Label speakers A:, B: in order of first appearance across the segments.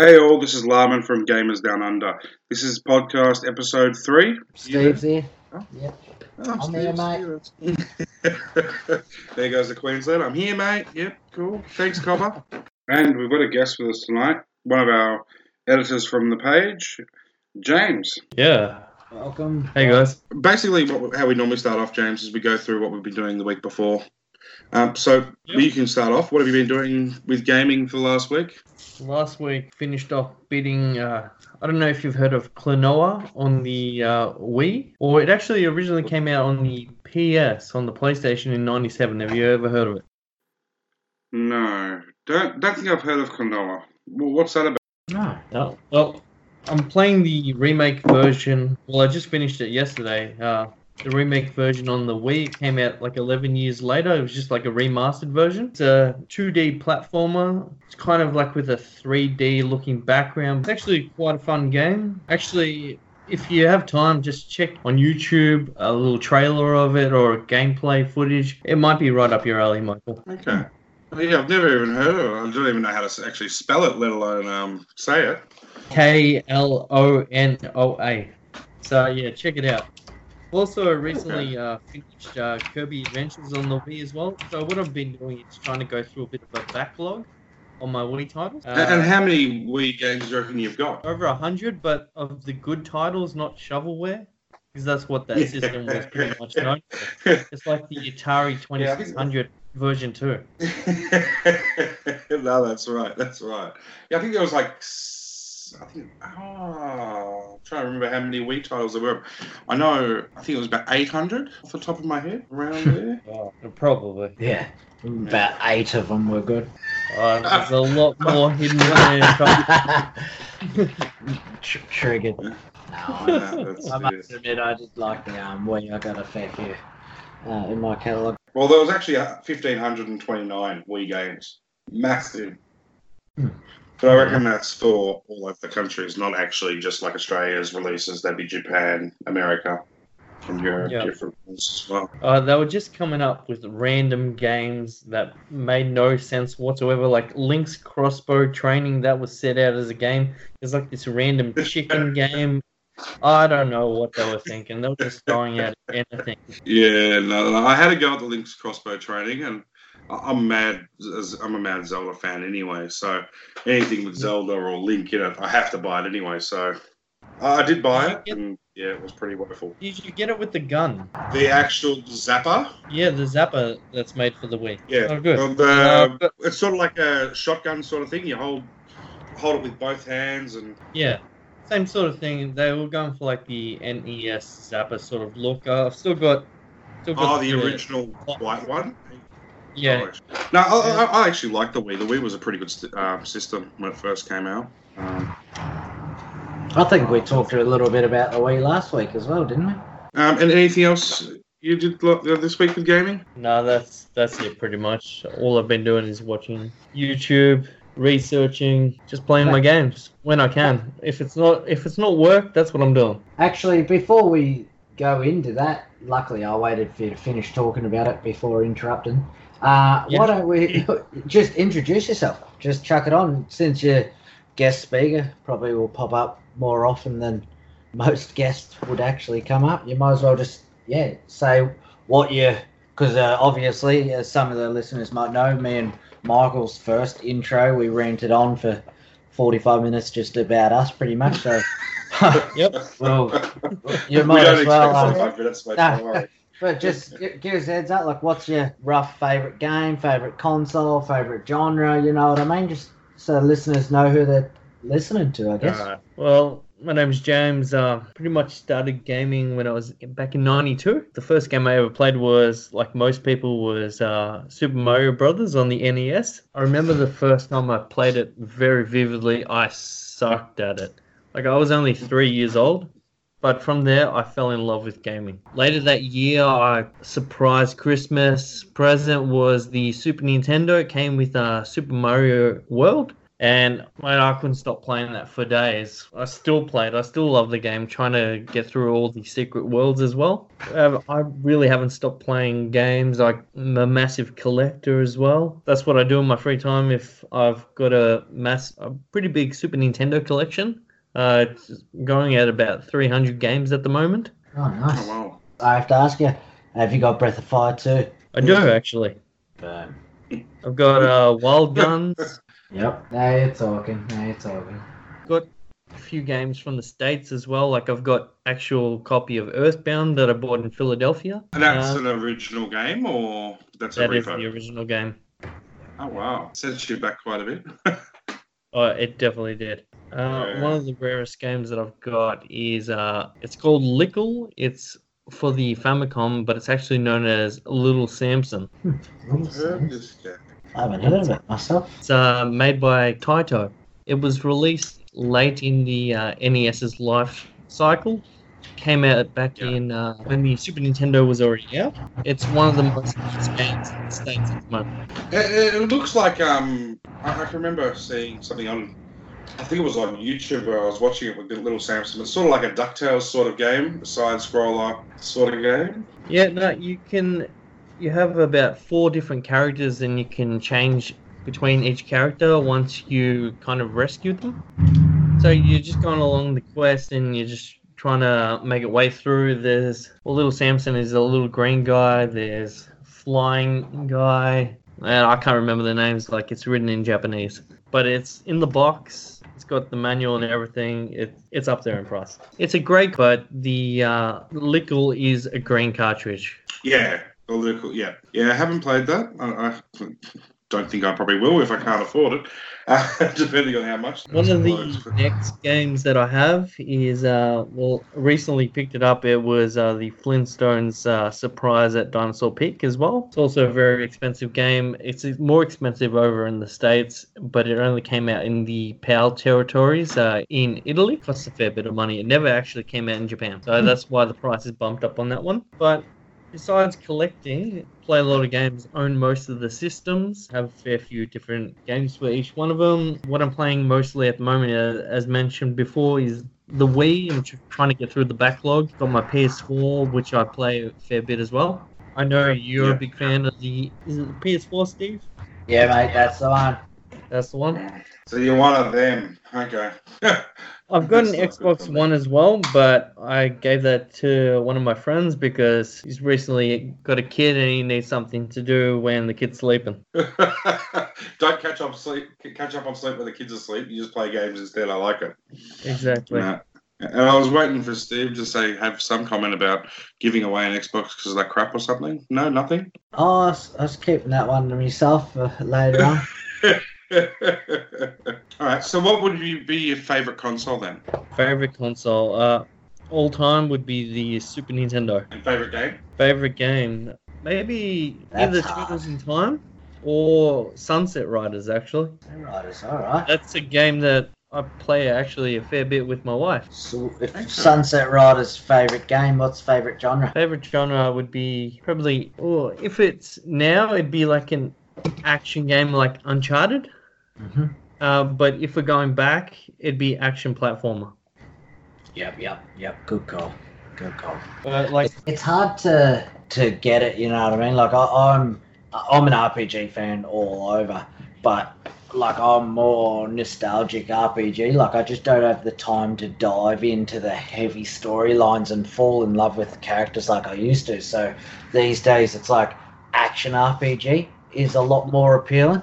A: Hey all, this is Larman from Gamers Down Under. This is podcast episode three.
B: Steve's here.
A: Oh.
B: Yep.
A: Oh,
B: I'm here,
A: mate. there goes the Queensland. I'm here, mate. Yep, cool. Thanks, Copper. and we've got a guest with us tonight. One of our editors from the page, James.
C: Yeah.
B: Welcome.
C: Hey guys.
A: Basically, what, how we normally start off, James, is we go through what we've been doing the week before. Um, so
C: Yep.
A: you can start off. What have you been doing with gaming for the last week?
C: Last week finished off beating. Uh, I don't know if you've heard of Klonoa on the uh, Wii, or it actually originally came out on the PS on the PlayStation in '97. Have you ever heard of it?
A: No, don't don't think I've heard of Konoha. Well, what's that about?
B: No.
C: No. Well, I'm playing the remake version. Well, I just finished it yesterday. Uh, the remake version on the Wii came out like 11 years later. It was just like a remastered version. It's a 2D platformer. It's kind of like with a 3D looking background. It's actually quite a fun game. Actually, if you have time, just check on YouTube a little trailer of it or gameplay footage. It might be right up your alley, Michael.
A: Okay. Yeah, I've never even heard of it. I don't even know how to actually spell it, let alone um, say it.
C: K L O N O A. So yeah, check it out. Also, recently uh, finished uh, Kirby Adventures on the Wii as well. So what I've been doing is trying to go through a bit of a backlog on my Wii titles. Uh,
A: and, how many Wii games do you reckon you've got?
C: over a hundred, but of the good titles, not shovelware, because that's what that
A: Yeah.
C: system was pretty much known for. It's like the Atari Twenty Six Hundred version two.
A: no, that's right. That's right. Yeah, I think there was like. S- I think. Oh, I'm trying to remember how many Wii titles there were. I know. I think it was about 800 off the top of my head, around there.
C: Oh, probably.
B: Yeah. About eight of them were good.
C: Uh, there's a lot more hidden there.
B: Tr- triggered. No,
A: Yeah,
B: I,
A: that's
B: I must admit I did like the um, Wii. I got a fair few uh, in my catalogue.
A: Well, there was actually uh, 1,529 Wii games. Massive.
B: Hmm.
A: But I reckon that's for all over the countries, not actually just like Australia's releases. That'd be Japan, America, and Europe,
C: Yeah.
A: different ones as well.
C: Uh, they were just coming up with random games that made no sense whatsoever. Like Link's crossbow training that was set out as a game. It's like this random chicken game. I don't know what they were thinking. They were just throwing out anything.
A: Yeah, no, no, I had to go at the Link's crossbow training, and I'm mad. I'm a mad Zelda fan anyway. So anything with Zelda or Link in it, I have to buy it anyway. So I did buy it, and yeah, it was pretty wonderful.
C: Did you get it with the gun?
A: The actual Zapper,
C: Yeah, the Zapper that's made for the Wii.
A: yeah,
C: Oh, good.
A: well, the,
C: Uh, but-
A: it's sort of like a shotgun sort of thing. You hold hold it with both hands, and
C: Yeah, same sort of thing. They were going for like the NES Zapper sort of look. Uh, I've still got. Still got
A: oh, the original white one.
C: Yeah,
A: No, I, I, I actually like the Wii. The Wii was a pretty good st- um, system when it first came out. Um,
B: I think we talked a little bit about the Wii last week as well, didn't we?
A: Um, and anything else you did lo- this week with gaming?
C: No, that's that's it pretty much. All I've been doing is watching YouTube, researching, just playing my games when I can. If it's not if it's not work, that's what I'm doing.
B: Actually, before we go into that, luckily I waited for you to finish talking about it before interrupting. Uh,
C: Yeah.
B: Why don't we just introduce yourself? Just chuck it on. Since you're guest speaker, probably will pop up more often than most guests would actually come up. You might as well just yeah say what you because uh, obviously as some of the listeners might know, me and Michael's first intro we rented on for 45 minutes just about us pretty much. So.
C: Yep.
B: Well, you
A: we
B: might
A: don't
B: as well.
A: expect
B: um,
A: minutes, mate.
B: no. But just give us a heads up. Like, what's your rough favorite game, favorite console, favorite genre? You know what I mean? Just so listeners know who they're listening to. I guess.
C: Alright. Well, my name's James. Uh, pretty much started gaming when I was back in '92. The first game I ever played was, like most people, was uh, Super Mario Brothers on the NES. I remember the first time I played it very vividly. I sucked at it. Like I was only three years old, but from there I fell in love with gaming. Later that year, I surprise Christmas present was the Super Nintendo. It came with uh, Super Mario World And man, I couldn't stop playing that for days. I still played. I still love the game. Trying to get through all the secret worlds as well. Um, I really haven't stopped playing games. I'm a massive collector as well. That's what I do in my free time. If I've got a mass, a pretty big Super Nintendo collection. Uh, it's going at about 300 games at the moment.
B: Oh, nice.
A: Oh, wow.
B: I have to ask you, have you got Breath of Fire too?
C: I do actually.
B: Boom.
C: I've got uh, Wild Guns.
B: Yep. Now you're talking. Now you're talking.
C: got a few games from the states as well. Like I've got actual copy of Earthbound that I bought in Philadelphia.
A: And that's
C: Uh,
A: an original game, or that's a
C: that is
A: refurb?
C: the original game.
A: Oh wow, Sent you back quite a bit.
C: Oh, it definitely did. Uh, one of the rarest games that I've got is uh, it's called Lickle. It's for the Famicom, but it's actually known as Little Samson.
A: I've heard this game.
B: I haven't heard of it myself.
C: It's uh, made by Taito. It was released late in the uh, NES's life cycle. Came out back
A: Yeah.
C: in uh, when the Super Nintendo was already out. It's one of the most used games in the States at the moment.
A: It, it looks like um, I, I can remember seeing something on. I think it was on YouTube where I was watching it with little Samson. It's sort of like a Ducktales sort of game, a side scroller sort of game.
C: Yeah, no, you can. You have about four different characters, and you can change between each character once you kind of rescue them. So you're just going along the quest, and you're just trying to make it way through. There's well, little Samson is a little green guy. There's flying guy, and I can't remember the names. Like it's written in Japanese, but it's in the box. It's got the manual and everything. It, it's up there in price. It's a great, but the uh, Lickle is a green cartridge.
A: Yeah, little, yeah, yeah. I haven't played that. I, I don't think I probably will if I can't afford it, uh, depending on how much.
C: One of the next games that I have is, uh, well, recently picked it up. It was uh, the Flintstones uh, Surprise at Dinosaur Peak as well. It's also a very expensive game. It's more expensive over in the States, but it only came out in the PAL territories uh, in Italy. Costs a fair bit of money. It never actually came out in Japan. So that's why the price is bumped up on that one. But besides collecting, play a lot of games, own most of the systems, have a fair few different games for each one of them. What I'm playing mostly at the moment, uh, as mentioned before, is the Wii. I'm trying to get through the backlog. Got my PS4, which I play a fair bit as well. I know you're
A: Yeah.
C: a big fan of the. Is it the PS4, Steve?
B: Yeah, mate, that's the one.
C: That's the one.
A: So you're one of them. Okay.
C: I've got an
A: That's not good
C: Xbox. One as well, but I gave that to one of my friends because he's recently got a kid and he needs something to do when the kid's sleeping.
A: Don't catch up sleep. Catch up on sleep when the kids are asleep. You just play games instead. I like it.
C: Exactly.
A: Yeah. And I was waiting for Steve to say have some comment about giving away an Xbox because of that crap or something. No, nothing.
B: Oh, I was, I was keeping that one to myself for later on.
A: All right. So, what would you be your favorite console then?
C: Favorite console, uh, all time would be the Super Nintendo.
A: And favorite game?
C: Favorite game, maybe
B: That's
C: either. Turtles in Time or Sunset Riders. Actually,
B: Right, it's all right.
C: that's a game that I play actually a fair bit with my wife.
B: So, if
A: Okay.
B: Sunset Riders' favorite game, what's favorite genre?
C: Favorite genre would be probably, or if it's now, it'd be like an action game like Uncharted.
B: Hmm
C: Uh, but if we're going back, it'd be action platformer.
B: Yep, yep, yep. Good call. Good call.
C: But like,
B: It's, it's hard to to get it. You know what I mean? Like I, I'm I'm an RPG fan all over, but like I'm more nostalgic RPG. Like I just don't have the time to dive into the heavy storylines and fall in love with the characters like I used to. So these days it's like action RPG is a lot more appealing.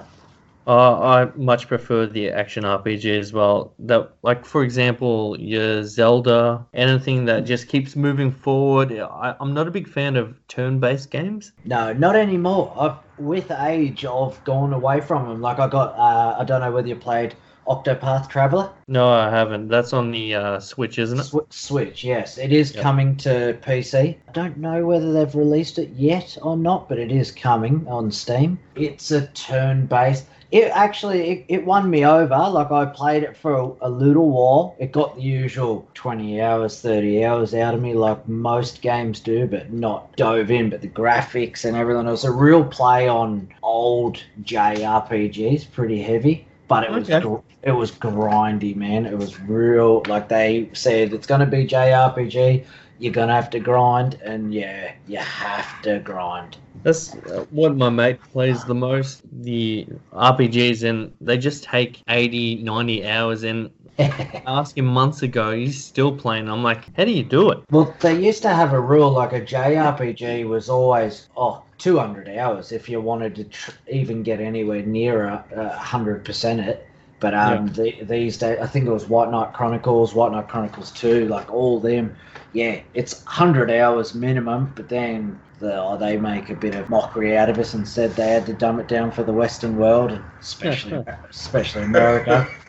C: Uh, I much prefer the action RPG as well. That, like, for example, your Zelda, anything that just keeps moving forward. I, I'm not a big fan of turn-based games.
B: No, not anymore. I've with age I've gone away from them. Like I got uh, I don't know whether you played Octopath Traveler.
C: No, I haven't. That's on the uh, Switch, isn't it?
B: Sw- Switch, yes, it is
C: Yep.
B: coming to PC. I don't know whether they've released it yet or not, but it is coming on Steam. It's a turn-based. It actually it, it won me over. Like I played it for a, a little while. It got the usual twenty hours, thirty hours out of me, like most games do, but not dove in. But the graphics and everything, it was a real play on old JRPGs, pretty heavy. But it was
C: Okay.
B: gr- it was grindy, man. It was real. Like they said, it's going to be JRPG. You're going to have to grind, and yeah, you have to grind.
C: That's uh, what my mate plays the most. The RPGs, and they just take 80, 90 hours. And I asked him months ago, he's still playing. I'm like, how do you do it?
B: Well, they used to have a rule like a JRPG was always oh 200 hours if you wanted to tr- even get anywhere near a uh, 100% it. But um, the, these days, I think it was White Knight Chronicles, White Knight Chronicles 2, like all them. Yeah, it's 100 hours minimum, but then the, oh, they make a bit of mockery out of us and said they had to dumb it down for the Western world, especially especially America.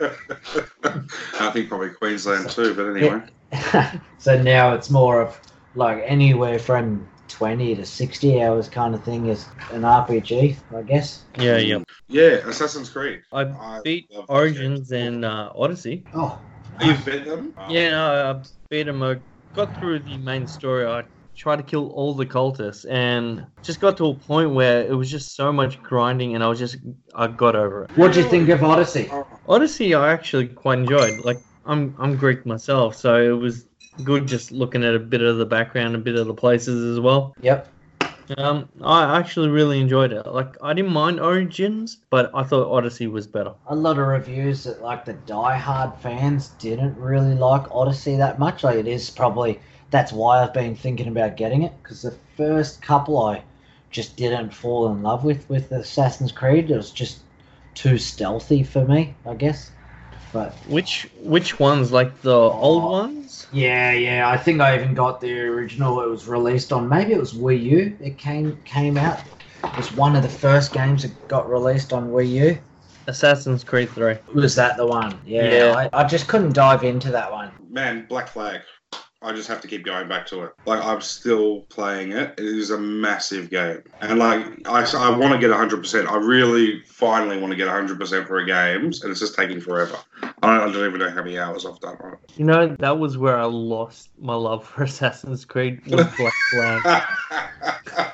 A: I think probably Queensland too, but anyway.
B: so now it's more of like anywhere from 20 to 60 hours kind of thing is an RPG, I guess.
C: Yeah, yeah.
A: Yeah, Assassin's Creed.
C: I
A: I
C: beat Origins and uh, Odyssey.
B: Oh,
A: games. You beat them?
C: Yeah, no, I beat them. I got through the main story. I tried to kill all the cultists and just got to a point where it was just so much grinding and I was just, I got over it.
B: What do you think of Odyssey?
C: Odyssey, I actually quite enjoyed. Like, I'm, I'm Greek myself, so it was good just looking at a bit of the background, a bit of the places as well.
B: Yep.
C: Um, I actually really enjoyed it. Like, I didn't mind Origins, but I thought Odyssey was better.
B: A lot of reviews that like the die-hard fans didn't really like Odyssey that much. Like it is probably that's why I've been thinking about getting it because the first couple I just didn't fall in love with with Assassin's Creed. It was just too stealthy for me, I guess. But
C: Which, which ones? Like the old oh, ones?
B: Yeah, yeah. I think I even got the original. It was released on maybe it was Wii U. It came came out. It was one of the first games that got released on Wii U.
C: Assassin's Creed 3.
B: Was that the one? Yeah.
C: Yeah.
B: I, I just couldn't dive into that one.
A: Man, Black Flag. I just have to keep going back to it. Like I'm still playing it. It is a massive game, and like I, I want to get 100. percent I really finally want to get 100 percent for a game, and it's just taking forever. I don't, I don't even know how many hours I've done on it.
C: You know, that was where I lost my love for Assassin's Creed with Black Flag.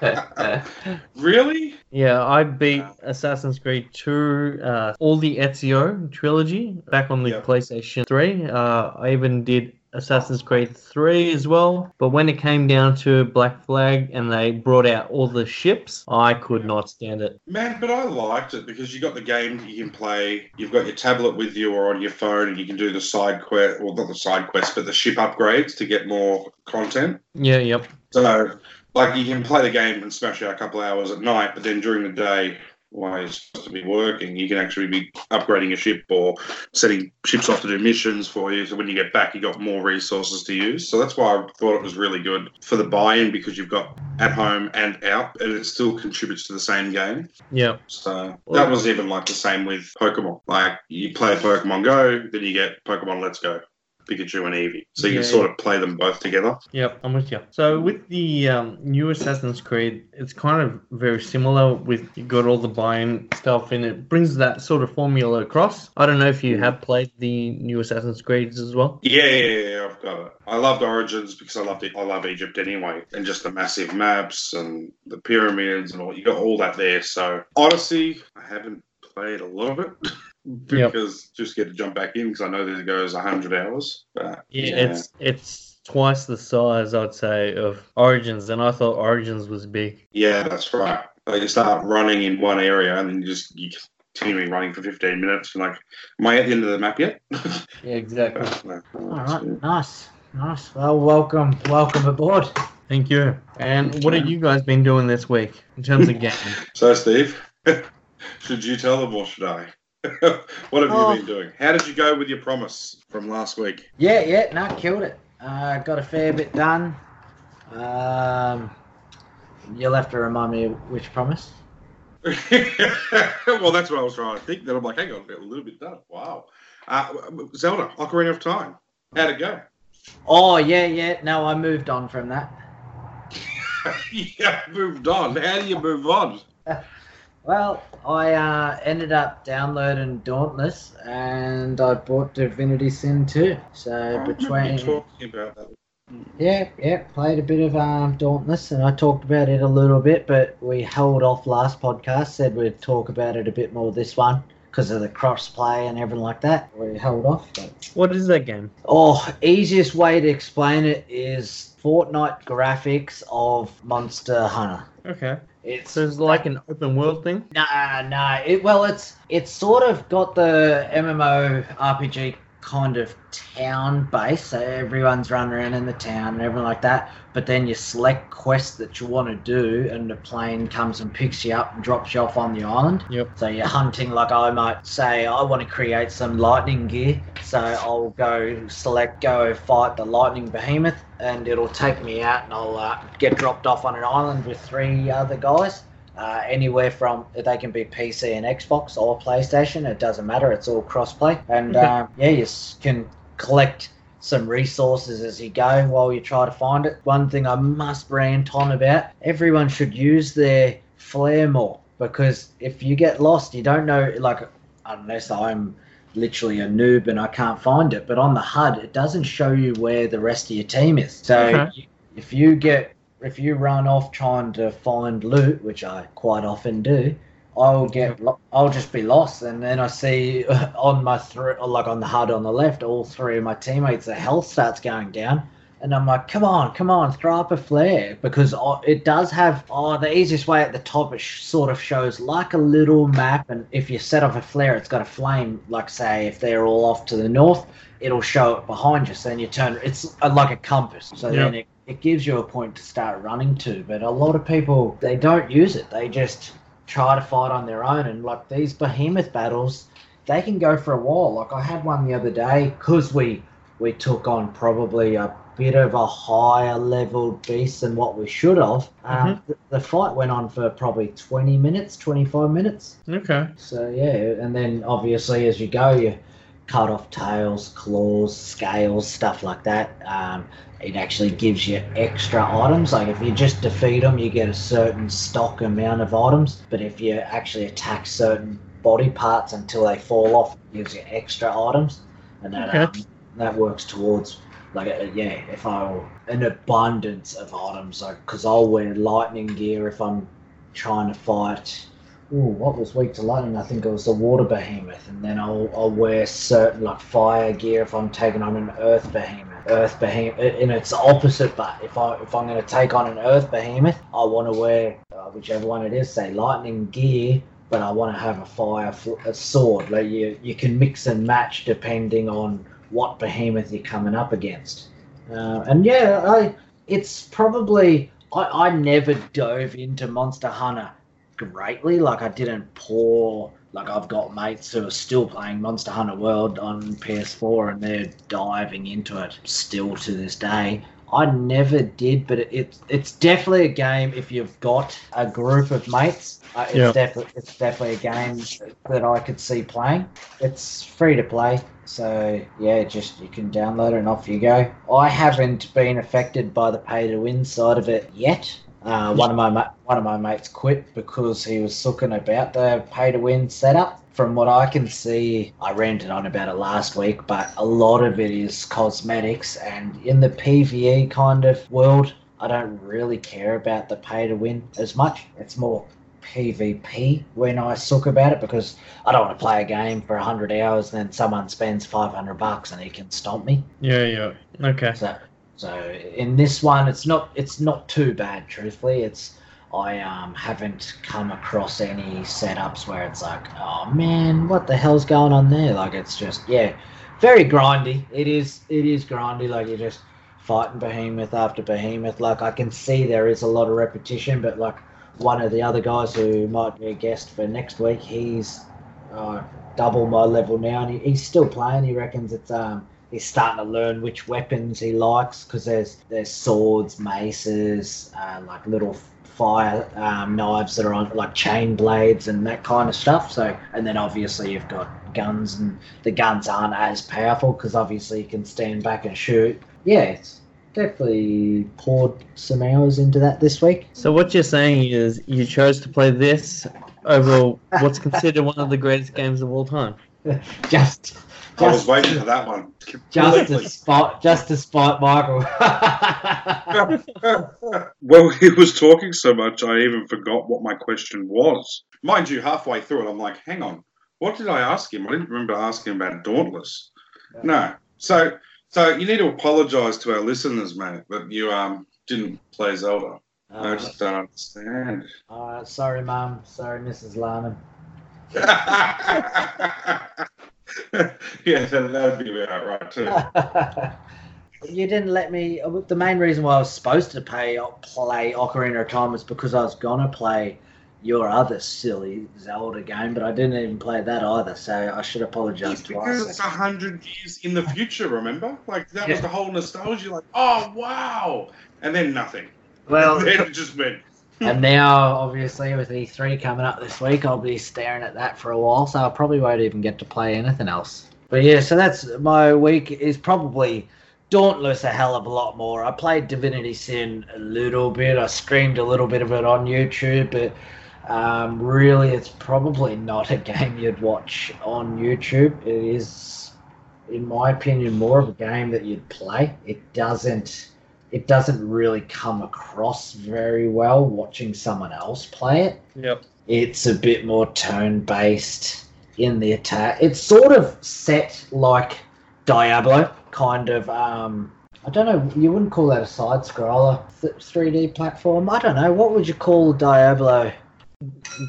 A: really?
C: Yeah, I beat Assassin's Creed 2, uh, all the Ezio trilogy back on the
A: Yeah.
C: PlayStation 3. Uh, I even did Assassin's Creed 3 as well. But when it came down to Black Flag and they brought out all the ships, I could not stand it.
A: Man, but I liked it because you got the game you can play. You've got your tablet with you or on your phone, and you can do the side quest, well, not the side quest, but the ship upgrades to get more content.
C: Yeah, yep.
A: So, like, you can play the game and smash out a couple hours at night, but then during the day, supposed to be working, you can actually be upgrading your ship or setting ships off to do missions for you. So when you get back, you got more resources to use. So that's why I thought it was really good for the buy-in because you've got at home and out, and it still contributes to the same game.
C: Yep.
A: So that was even like the same with Pokemon. Like you play Pokemon Go, then you get Pokemon Let's Go, Pikachu and Eevee. So you
C: Yeah,
A: can sort of play them both together.
C: Yep, I'm with you. So with the um, new Assassin's Creed, it's kind of very similar. With you got all the buy-in stuff, and it brings that sort of formula across. I don't know if you have played the new Assassin's Creeds as well.
A: Yeah, yeah, yeah, yeah, I've got it. I loved Origins because I loved it. I love Egypt anyway, and just the massive maps and the pyramids and all. You got all that there. So Odyssey, I haven't played a lot of it
C: Yep.
A: because just get to jump back in because I know there goes hundred hours. But
C: Yeah, it's it's twice the size, I'd say, of Origins, and I thought Origins was big.
A: Yeah, that's right. Like you start running in one area and then you just you continuing running for 15 minutes. You're like, am I at the end of the map yet?
C: Yeah, exactly.
A: No,
B: All
A: that's
B: right,
A: good.
B: nice, nice. Well, welcome, welcome aboard.
C: Thank you. And what have you guys been doing this week in terms of gaming?
A: So, Steve, should you tell them or should I? what have
B: Oh.
A: you been doing? How did you go with your promise from last week?
B: Yeah, yeah, no, killed it. Uh, got a fair bit done. Um, you'll have to remind me which promise.
A: well, that's what I was trying to think. Then I'm like, hang on, a little bit done. Wow. Uh, Zelda, Ocarina of Time. How'd it go?
B: Oh yeah, yeah. No, I moved on from that.
A: yeah, moved on. How do you move on?
B: Well, I uh, ended up downloading Dauntless, and I bought Divinity Sin 2. So
A: I
B: between
A: talking about that.
B: Yeah, yeah, played a bit of um, Dauntless, and I talked about it a little bit, but we held off last podcast. Said we'd talk about it a bit more this one because of the cross play and everything like that. We held off. But...
C: What is that game?
B: Oh, easiest way to explain it is Fortnite graphics of Monster Hunter.
C: Okay.
B: It's
C: So it's like an open world thing?
B: Nah, nah. It, well, it's it's sort of got the MMO RPG kind of town base, so everyone's running around in the town and everything like that. But then you select quests that you want to do, and the plane comes and picks you up and drops you off on the island.
C: Yep.
B: So you're hunting, like I might say, I want to create some lightning gear. So I'll go select, go fight the lightning behemoth, and it'll take me out, and I'll uh, get dropped off on an island with three other guys. Uh, anywhere from they can be PC and Xbox or PlayStation. It doesn't matter. It's all crossplay, and um, yeah, you can collect some resources as you go while you try to find it. One thing I must rant on about: everyone should use their flare more because if you get lost, you don't know. Like unless I'm literally a noob and I can't find it, but on the HUD it doesn't show you where the rest of your team is. So
C: Okay.
B: if you get if you run off trying to find loot, which I quite often do, I'll get lo- I'll just be lost, and then I see on my three like on the HUD on the left, all three of my teammates, their health starts going down, and I'm like, come on, come on, throw up a flare because I- it does have oh the easiest way at the top it sh- sort of shows like a little map, and if you set off a flare, it's got a flame. Like say if they're all off to the north, it'll show it behind you. So then you turn. It's uh, like a compass. So
C: Yeah.
B: then it, it gives you a point to start running to. But a lot of people they don't use it. They just try to fight on their own. And like these behemoth battles, they can go for a while. Like I had one the other day because we we took on probably a bit of a higher level beast than what we should have. Um, the, the fight went on for probably 20 minutes, 25 minutes.
C: Okay.
B: So yeah, and then obviously as you go, you cut off tails, claws, scales, stuff like that. Um, it actually gives you extra items. Like if you just defeat them, you get a certain stock amount of items. But if you actually attack certain body parts until they fall off, it gives you extra items, and that
C: Okay.
B: um, that works towards like uh, yeah, if I an abundance of items, like because I'll wear lightning gear if I'm trying to fight. Ooh, what was weak to lightning? I think it was the water behemoth, and then I'll I'll wear certain like fire gear if I'm taking on an earth behemoth. Earth behemoth, and it's opposite. But if I if I'm going to take on an earth behemoth, I want to wear uh, whichever one it is, say lightning gear, but I want to have a fire a sword. Like you you can mix and match depending on what behemoth you're coming up against. Uh, and yeah, I it's probably I, I never dove into Monster Hunter greatly. Like I didn't pour like I've got mates who are still playing Monster Hunter World on PS4 and they're diving into it still to this day. I never did, but it, it's it's definitely a game if you've got a group of mates. Uh, it's
C: Yeah.
B: definitely it's definitely a game that I could see playing. It's free to play, so yeah, just you can download it and off you go. I haven't been affected by the pay to win side of it yet. Uh, one of my ma- one of my mates quit because he was sooking about the pay to win setup. From what I can see, I ranted on about it last week, but a lot of it is cosmetics. And in the PVE kind of world, I don't really care about the pay to win as much. It's more PvP when I sook about it because I don't want to play a game for 100 hours, and then someone spends 500 bucks and he can stomp me.
C: Yeah, yeah. Okay.
B: So, so in this one, it's not it's not too bad. Truthfully, it's I um haven't come across any setups where it's like, oh man, what the hell's going on there? Like it's just yeah, very grindy. It is it is grindy. Like you're just fighting behemoth after behemoth. Like I can see there is a lot of repetition, but like one of the other guys who might be a guest for next week, he's uh, double my level now, and he, he's still playing. He reckons it's um he's starting to learn which weapons he likes because there's there's swords, maces, uh, like little fire um, knives that are on like chain blades and that kind of stuff. So and then obviously you've got guns, and the guns aren't as powerful because obviously you can stand back and shoot. Yeah, it's definitely poured some hours into that this week.
C: So what you're saying is you chose to play this over what's considered one of the greatest games of all time.
B: Just.
A: I was waiting for that one.
B: just to spot, just to spot Michael.
A: well, he was talking so much, I even forgot what my question was. Mind you, halfway through it, I'm like, hang on, What did I ask him? I didn't remember asking about Dauntless. No. So so you need to apologise to our listeners, mate, that you um didn't play Zelda. I
B: Uh,
A: just don't understand.
B: uh, sorry, Mum. Sorry, Mrs. Larman.
A: yeah, that, that'd be about right too.
B: you didn't let me. The main reason why I was supposed to pay play Ocarina of Time was because I was gonna play your other silly Zelda game, but I didn't even play that either. So I should apologise
A: because
B: twice.
A: Because it's a hundred years in the future. Remember, like that was the whole nostalgia. Like, oh wow, and then nothing.
B: Well,
A: then it just went.
B: And now obviously with E3 coming up this week, I'll be staring at that for a while. So I probably won't even get to play anything else. But yeah, so that's my week is probably Dauntless a hell of a lot more. I played Divinity Sin a little bit. I streamed a little bit of it on YouTube, but um, really, it's probably not a game you'd watch on YouTube. It is, in my opinion, more of a game that you'd play. It doesn't. It doesn't really come across very well watching someone else play it
C: Yep.
B: it's a bit more turn based in the attack. It's sort of set like Diablo, kind of. Um, I don't know. You wouldn't call that a side scroller, three D platform. I don't know. What would you call Diablo?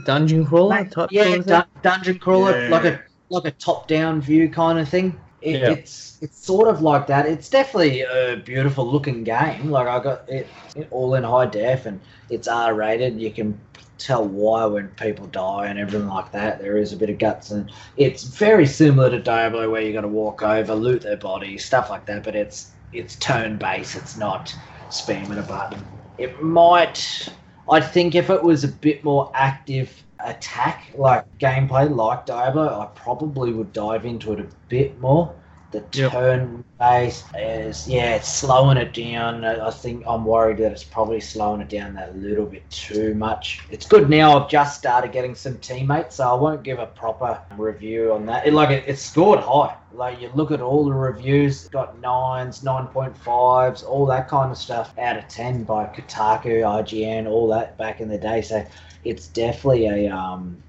C: Dungeon crawler type
B: yeah,
C: sort
B: dun- dungeon crawler,
A: Yeah.
B: like a like a top down view kind of thing. It,
C: Yeah.
B: It's it's sort of like that. It's definitely a beautiful looking game. Like I got it, it all in high def and it's R rated. You can tell why when people die and everything like that. There is a bit of guts and it's very similar to Diablo where you got to walk over, loot their body, stuff like that. But it's it's turn based. It's not spamming a button. It might. I think if it was a bit more active attack, like gameplay, like Diablo, I probably would dive into it a bit more. The
C: Yep.
B: turn base is, yeah, it's slowing it down. I think I'm worried that it's probably slowing it down that little bit too much. It's good now. I've just started getting some teammates, so I won't give a proper review on that. It, like it, it scored high. Like you look at all the reviews, got nines, nine point fives, all that kind of stuff out of ten by Kotaku, IGN, all that back in the day. So it's definitely a um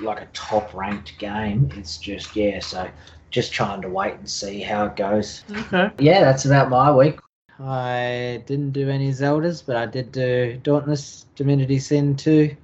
B: like a top ranked game. It's just yeah, so just trying to wait and see how it goes.
C: Okay.
B: Yeah, that's about my week. I didn't do any Zeldas, but I did do Dauntless, Divinity Sin 2,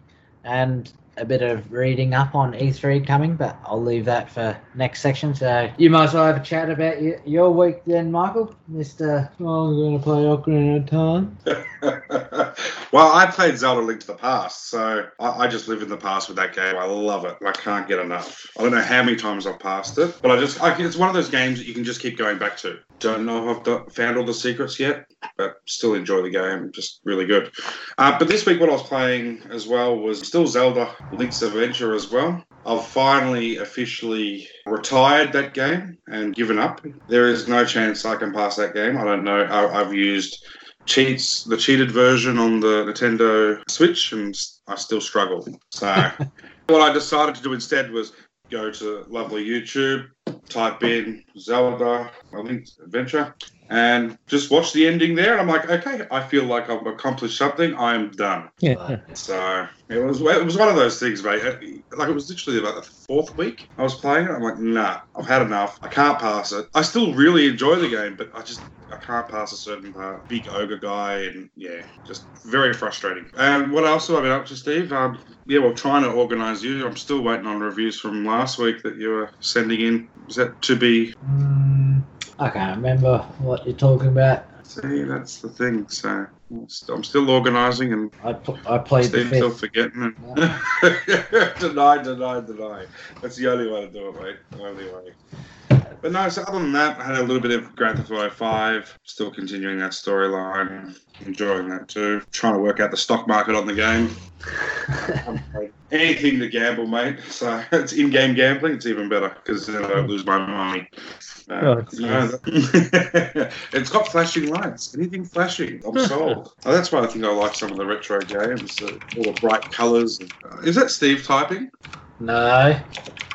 B: and a bit of reading up on E3 coming, but I'll leave that for next section. So you might as well have a chat about your, your week then, Michael. Mr. Oh, I'm going to play Ocarina of Time.
A: well, I played Zelda Link to the Past, so I, I just live in the past with that game. I love it. I can't get enough. I don't know how many times I've passed it, but I just, I, it's one of those games that you can just keep going back to. Don't know if I've do- found all the secrets yet, but still enjoy the game. Just really good. Uh, but this week, what I was playing as well was still Zelda Link's Adventure as well. I've finally officially retired that game and given up. There is no chance I can pass that game. I don't know. I, I've used cheats, the cheated version on the Nintendo Switch, and I still struggle. So, what I decided to do instead was go to lovely YouTube, type in Zelda I think Adventure, and just watch the ending there. And I'm like, okay, I feel like I've accomplished something. I'm done.
C: Yeah.
A: So it was it was one of those things, mate. Like it was literally about the fourth week I was playing it. I'm like, nah, I've had enough. I can't pass it. I still really enjoy the game, but I just I can't pass a certain part. Big ogre guy, and yeah, just very frustrating. And what else have I been up to, Steve? Um, yeah, well, trying to organise you. I'm still waiting on reviews from last week that you were sending in. Is that to be?
B: Mm, I can't remember what you're talking about.
A: See, that's the thing. So I'm still organising and
B: I, pl- I played
A: still
B: fifth.
A: forgetting it. deny, deny, deny. That's the only way to do it, mate. The only way. But no, so other than that, I had a little bit of Grand Theft Auto 5, still continuing that storyline, enjoying that too. Trying to work out the stock market on the game. Anything to gamble, mate. So it's in-game gambling. It's even better because then I don't lose my money.
C: Oh,
A: Uh,
C: it's
A: no, that- it's got flashing lights. Anything flashing, I'm sold. oh, that's why I think I like some of the retro games. Uh, all the bright colours. Uh, is that Steve typing?
B: no.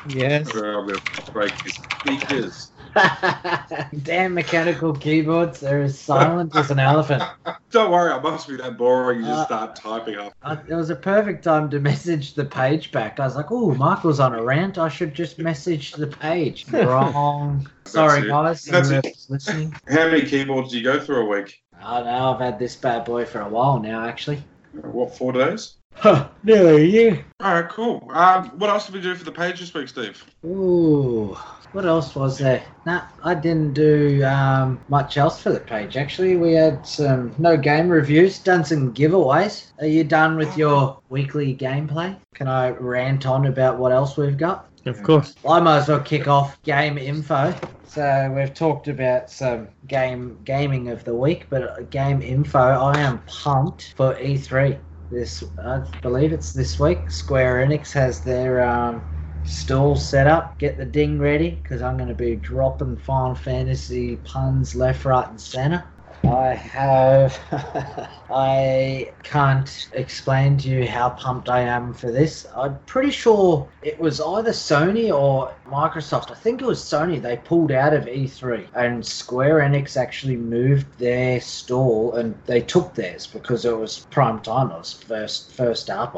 C: Yes.
A: Or I'm going to break his speakers.
B: Damn mechanical keyboards, they're as silent as an elephant.
A: Don't worry, I must be that boring. You just
B: Uh,
A: start typing up.
B: I, it was a perfect time to message the page back. I was like, "Oh, Michael's on a rant. I should just message the page." Wrong. Sorry,
A: it.
B: guys.
A: That's it.
B: listening.
A: How many keyboards do you go through a week?
B: I know I've had this bad boy for a while now, actually.
A: What, four days?
B: Huh, nearly a year.
A: All right, cool. Um, what else did we do for the page this week, Steve?
B: Ooh, what else was there? Nah, I didn't do um, much else for the page. Actually, we had some no game reviews, done some giveaways. Are you done with your weekly gameplay? Can I rant on about what else we've got?
C: Of course.
B: I might as well kick off game info. So we've talked about some game gaming of the week, but uh, game info. I am pumped for E3. This I believe it's this week. Square Enix has their um, stall set up. Get the ding ready because I'm going to be dropping Final Fantasy puns left, right, and center. I have. I can't explain to you how pumped I am for this. I'm pretty sure it was either Sony or Microsoft. I think it was Sony. They pulled out of E3, and Square Enix actually moved their stall and they took theirs because it was prime time. It was first first up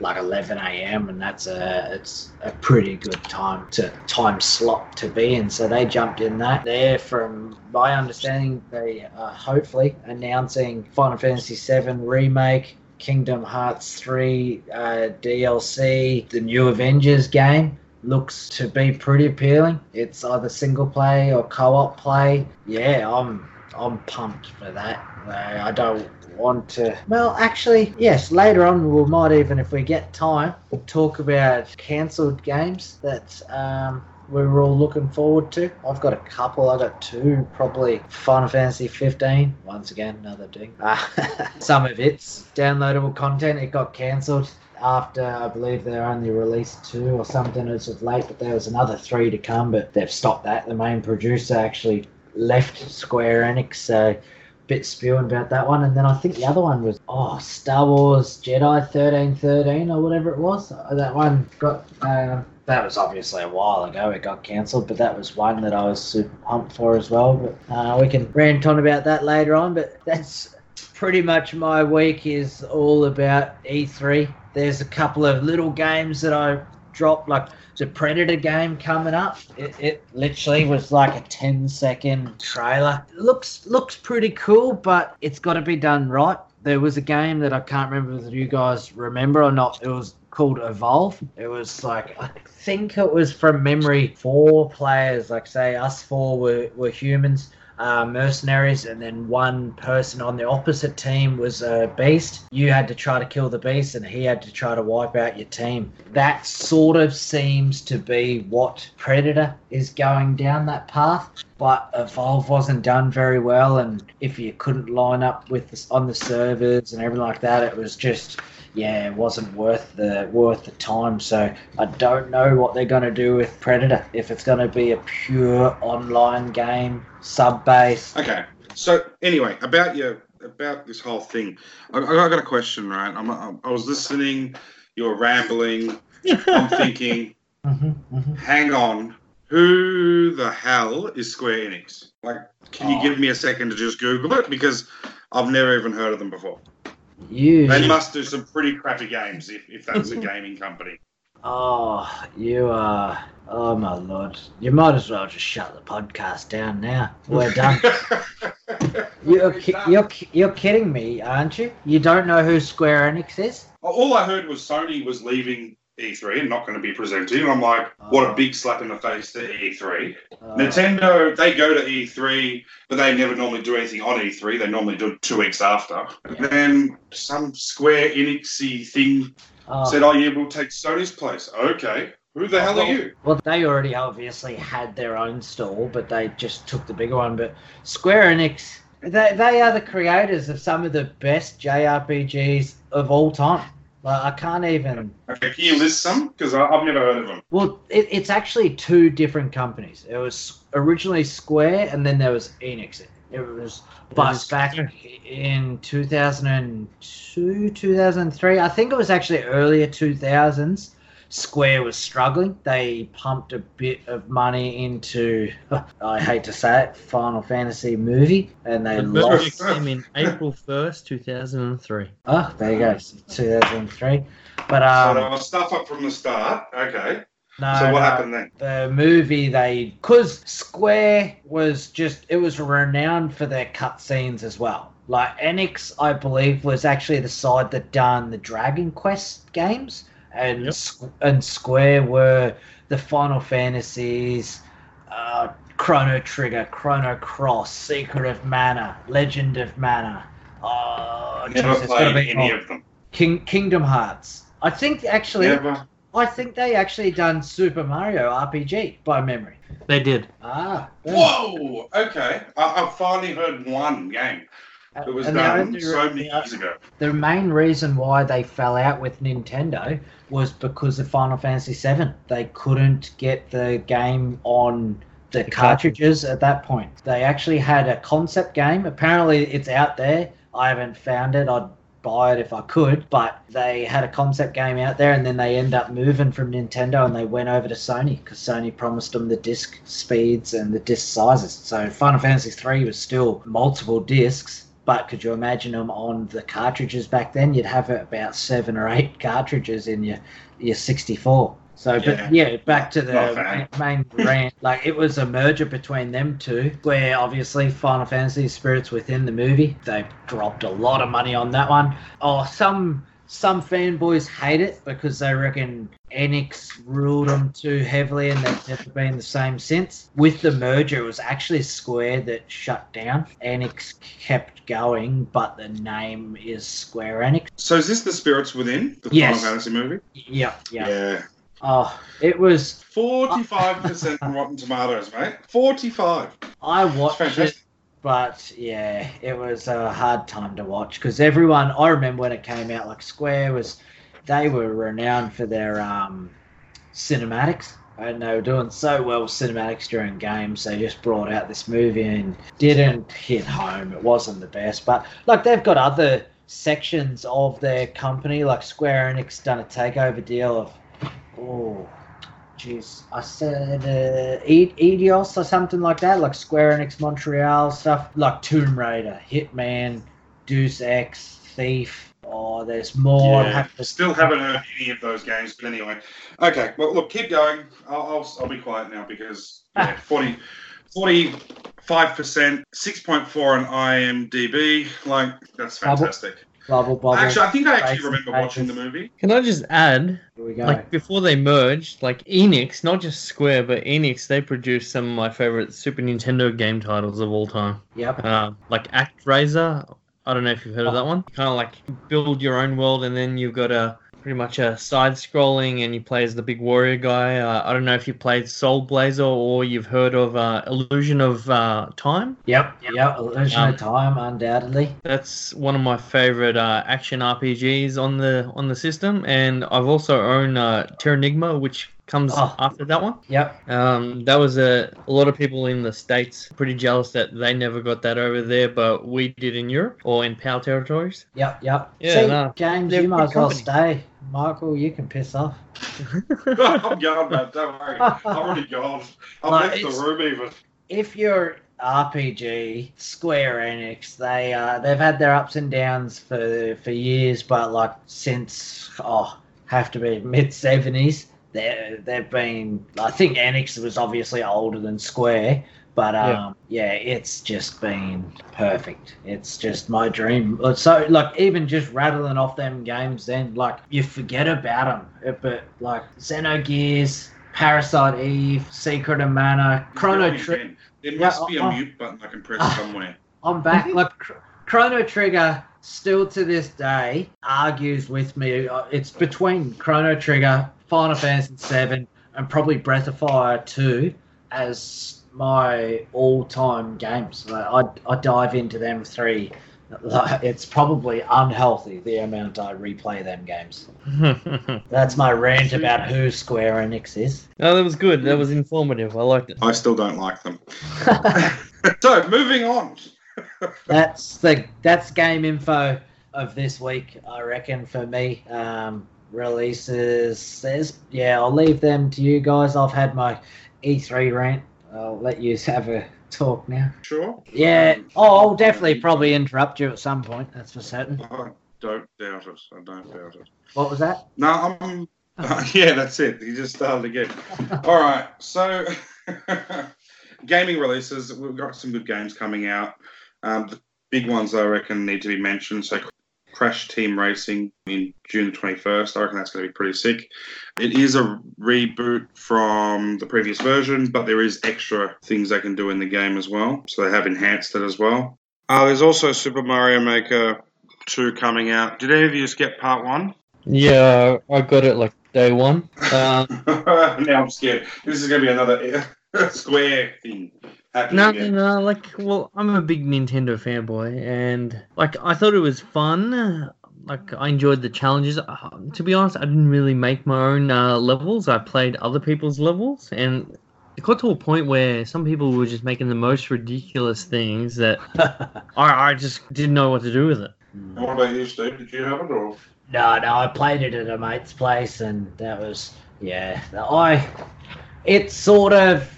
B: like 11 a.m. and that's a it's a pretty good time to time slot to be in. So they jumped in that. There, from my understanding, they are hopefully announcing Final Fantasy VII remake. Kingdom Hearts 3 uh, DLC, the new Avengers game looks to be pretty appealing. It's either single play or co-op play. Yeah, I'm I'm pumped for that. I don't want to. Well, actually, yes. Later on, we might even, if we get time, talk about cancelled games that um, we were all looking forward to. I've got a couple. I got two, probably Final Fantasy 15. Once again, another ding. Uh, some of its downloadable content it got cancelled after I believe they only released two or something as of late, but there was another three to come, but they've stopped that. The main producer actually left Square Enix, so bit spewing about that one. And then I think the other one was oh Star Wars Jedi thirteen thirteen or whatever it was. Uh, That one got um, that was obviously a while ago. It got cancelled, but that was one that I was super pumped for as well. But uh, we can rant on about that later on. But that's pretty much my week is all about E3. There's a couple of little games that I dropped, like the Predator game coming up. It, it literally was like a 10 second trailer. looks looks pretty cool, but it's got to be done right. There was a game that I can't remember if you guys remember or not. It was called Evolve. It was like I think it was from memory four players, like say us four were, were humans uh, mercenaries, and then one person on the opposite team was a beast. You had to try to kill the beast, and he had to try to wipe out your team. That sort of seems to be what Predator is going down that path. But Evolve wasn't done very well, and if you couldn't line up with this on the servers and everything like that, it was just yeah, it wasn't worth the worth the time. So I don't know what they're gonna do with Predator. If it's gonna be a pure online game, sub based.
A: Okay. So anyway, about your about this whole thing, I, I got a question. Right, I'm, I was listening. You're rambling. I'm thinking,
B: hmm hmm
A: hang on, who the hell is Square Enix? Like, can you
B: Oh.
A: give me a second to just Google it because I've never even heard of them before.
B: You.
A: They must do some pretty crappy games if, if that's a gaming company.
B: Oh, you are. Oh my lord! You might as well just shut the podcast down now. We're done. You're, ki- you're, you're kidding me, aren't you? You don't know who Square Enix is?
A: Oh, all I heard was Sony was leaving E3 and not going to be presenting. And I'm like, what a big slap in the face to E3.
B: Uh,
A: Nintendo, they go to E3, but they never normally do anything on E3. They normally do it two weeks after. And
B: Yeah.
A: then some Square Enixy thing
B: oh.
A: said, oh, yeah, we'll take Sony's place. Okay. Who the hell are you?
B: Well, they already obviously had their own stall, but they just took the bigger one. But Square Enix, they, they are the creators of some of the best JRPGs of all time. Like, I can't even.
A: Okay, can you list some? Because I've never heard of them.
B: Well, it, it's actually two different companies. It was originally Square, and then there was Enix. It was bust back in 2002, 2003. I think it was actually earlier 2000s. Square was struggling. They pumped a bit of money into, I hate to say it, Final Fantasy movie, and they
C: The movie
B: lost.
C: came in April 1st, 2003.
B: Oh, there you go, 2003. But
A: so
B: um,
A: they stuff up from the start. Okay.
B: no,
A: so what
B: no.
A: happened then?
B: the movie they because square was just it was renowned for their cutscenes as well like enix i believe was actually the side that done the dragon quest games and
C: Yep.
B: Squ- and square were the final fantasies uh, chrono trigger chrono cross secret of mana legend of mana oh
A: Never
B: Jesus,
A: played
B: be
A: any
B: more.
A: of them.
B: King, kingdom hearts i think actually
A: Never.
B: I think they actually done Super Mario RPG by memory.
C: They did.
B: Ah. boom.
A: Whoa. Okay. I, I finally heard one game. It was
B: And
A: done
B: only
A: so many
B: the-
A: years ago.
B: The main reason why they fell out with Nintendo was because of Final Fantasy VII. They couldn't get the game on the
C: The
B: cartridges at that point. They actually had a concept game. Apparently, it's out there. I haven't found it. I'd buy it if I could, but they had a concept game out there, and then they end up moving from Nintendo and they went over to Sony because Sony promised them the disc speeds and the disc sizes. So Final Fantasy III was still multiple discs, but could you imagine them on the cartridges back then? You'd have about seven or eight cartridges in your your 64. So, but
A: Yeah.
B: yeah, back to the main rant. Like it was a merger between them two, where obviously Final Fantasy Spirits Within the movie, they dropped a lot of money on that one. Oh, some some fanboys hate it because they reckon Enix ruled them too heavily and they've never been the same since. With the merger, it was actually Square that shut down. Enix kept going, but the name is Square Enix.
A: So is this the Spirits Within, the
B: Yes.
A: Final Fantasy movie?
B: Yeah, yeah.
A: Yeah.
B: Oh, it was.
A: Forty-five percent on Rotten Tomatoes, mate. Forty-five.
B: I watched it. But yeah, it was a hard time to watch because everyone. I remember when it came out, like Square was, they were renowned for their um, cinematics, and they were doing so well with cinematics during games. They just brought out this movie and didn't hit home. It wasn't the best, but like they've got other sections of their company, like Square Enix done a takeover deal of, oh. Jeez, I said uh, E- Eidos or something like that, like Square Enix Montreal stuff, like Tomb Raider, Hitman, Deus Ex, Thief. Oh, there's more.
A: Yeah.
B: have to-
A: Still haven't heard any of those games, but anyway. Okay, well, look, keep going. I'll, I'll, I'll be quiet now because yeah, 40, 45%, 6.4 on IMDb. Like, that's fantastic.
B: Bubble Bubble.
A: Actually, I think I actually
B: Basic
A: remember watching the movie.
C: Can I just add,
B: Here we go.
C: like before they merged, like Enix, not just Square, but Enix, they produced some of my favorite Super Nintendo game titles of all time.
B: yep.
C: Uh, like ActRaiser. I don't know if you've heard of that one. Kind of like build your own world, and then you've got a pretty much a side-scrolling, and you play as the big warrior guy. Uh, I don't know if you played Soul Blazer or you've heard of uh, Illusion of uh, Time.
B: Yep. Yep. Illusion
C: Um,
B: of Time, undoubtedly.
C: That's one of my favorite uh, action RPGs on the on the system, and I've also owned uh, Terranigma, which comes
B: Oh.
C: after that one.
B: Yep.
C: Um, that was a, a lot of people in the states pretty jealous that they never got that over there, but we did in Europe or in PAL territories.
B: Yep. Yep.
C: Yeah,
B: See,
C: no,
B: James, you might as well stay. Michael, you can piss off.
A: I'm going, mate. Don't worry. I'm already gone. I've
B: No,
A: left the room even.
B: if you're RPG, Square Enix, they uh, they've had their ups and downs for for years, but like since oh have to be mid seventies, they they've been. I think Enix was obviously older than Square, but um yeah. it's just been perfect. It's just my dream. So like even just rattling off them games, then like you forget about them, but like Xenogears. Parasite Eve, Secret of Mana, Chrono Trigger.
A: again. There
B: Yeah,
A: must be a
B: oh.
A: mute button I can press
B: Ah.
A: somewhere.
B: I'm back. Like Chrono Trigger, still to this day, argues with me. Uh, It's between Chrono Trigger, Final Fantasy VII, and probably Breath of Fire 2 as my all-time games. I I dive into them three. It's probably unhealthy the amount I replay them games. That's my rant about who Square Enix is.
C: Oh that was good. That was informative. I liked it.
A: I still don't like them. so, moving on.
B: that's the that's game info of this week. I reckon for me. Um, releases. There's yeah, I'll leave them to you guys. I've had my E3 rant. I'll let you have a talk now.
A: Sure.
B: Yeah.
A: Um,
B: Oh, I'll definitely probably interrupt you at some point. That's for certain.
A: I don't doubt it. I don't doubt it.
B: What was that?
A: No, I'm. yeah, that's it. You just started again. All right. So, gaming releases. We've got some good games coming out. Um, the big ones I reckon need to be mentioned. So, Crash Team Racing in June the 21st. I reckon that's going to be pretty sick. It is a reboot from the previous version, but there is extra things they can do in the game as well. So they have enhanced it as well. Uh, there's also Super Mario Maker 2 coming out. Did any of you just get part one?
C: Yeah, I got it like day one. Um,
A: now I'm scared. This is going to be another square thing happening
C: no,
A: again.
C: no, like, well, I'm a big Nintendo fanboy, and like, I thought it was fun. Like, I enjoyed the challenges. Uh, to be honest, I didn't really make my own uh, levels. I played other people's levels, and it got to a point where some people were just making the most ridiculous things that I, I just didn't know what to do with it.
A: What about you, Steve? Did you have it or?
B: No, no, I played it at a mate's place, and that was yeah. I, it sort of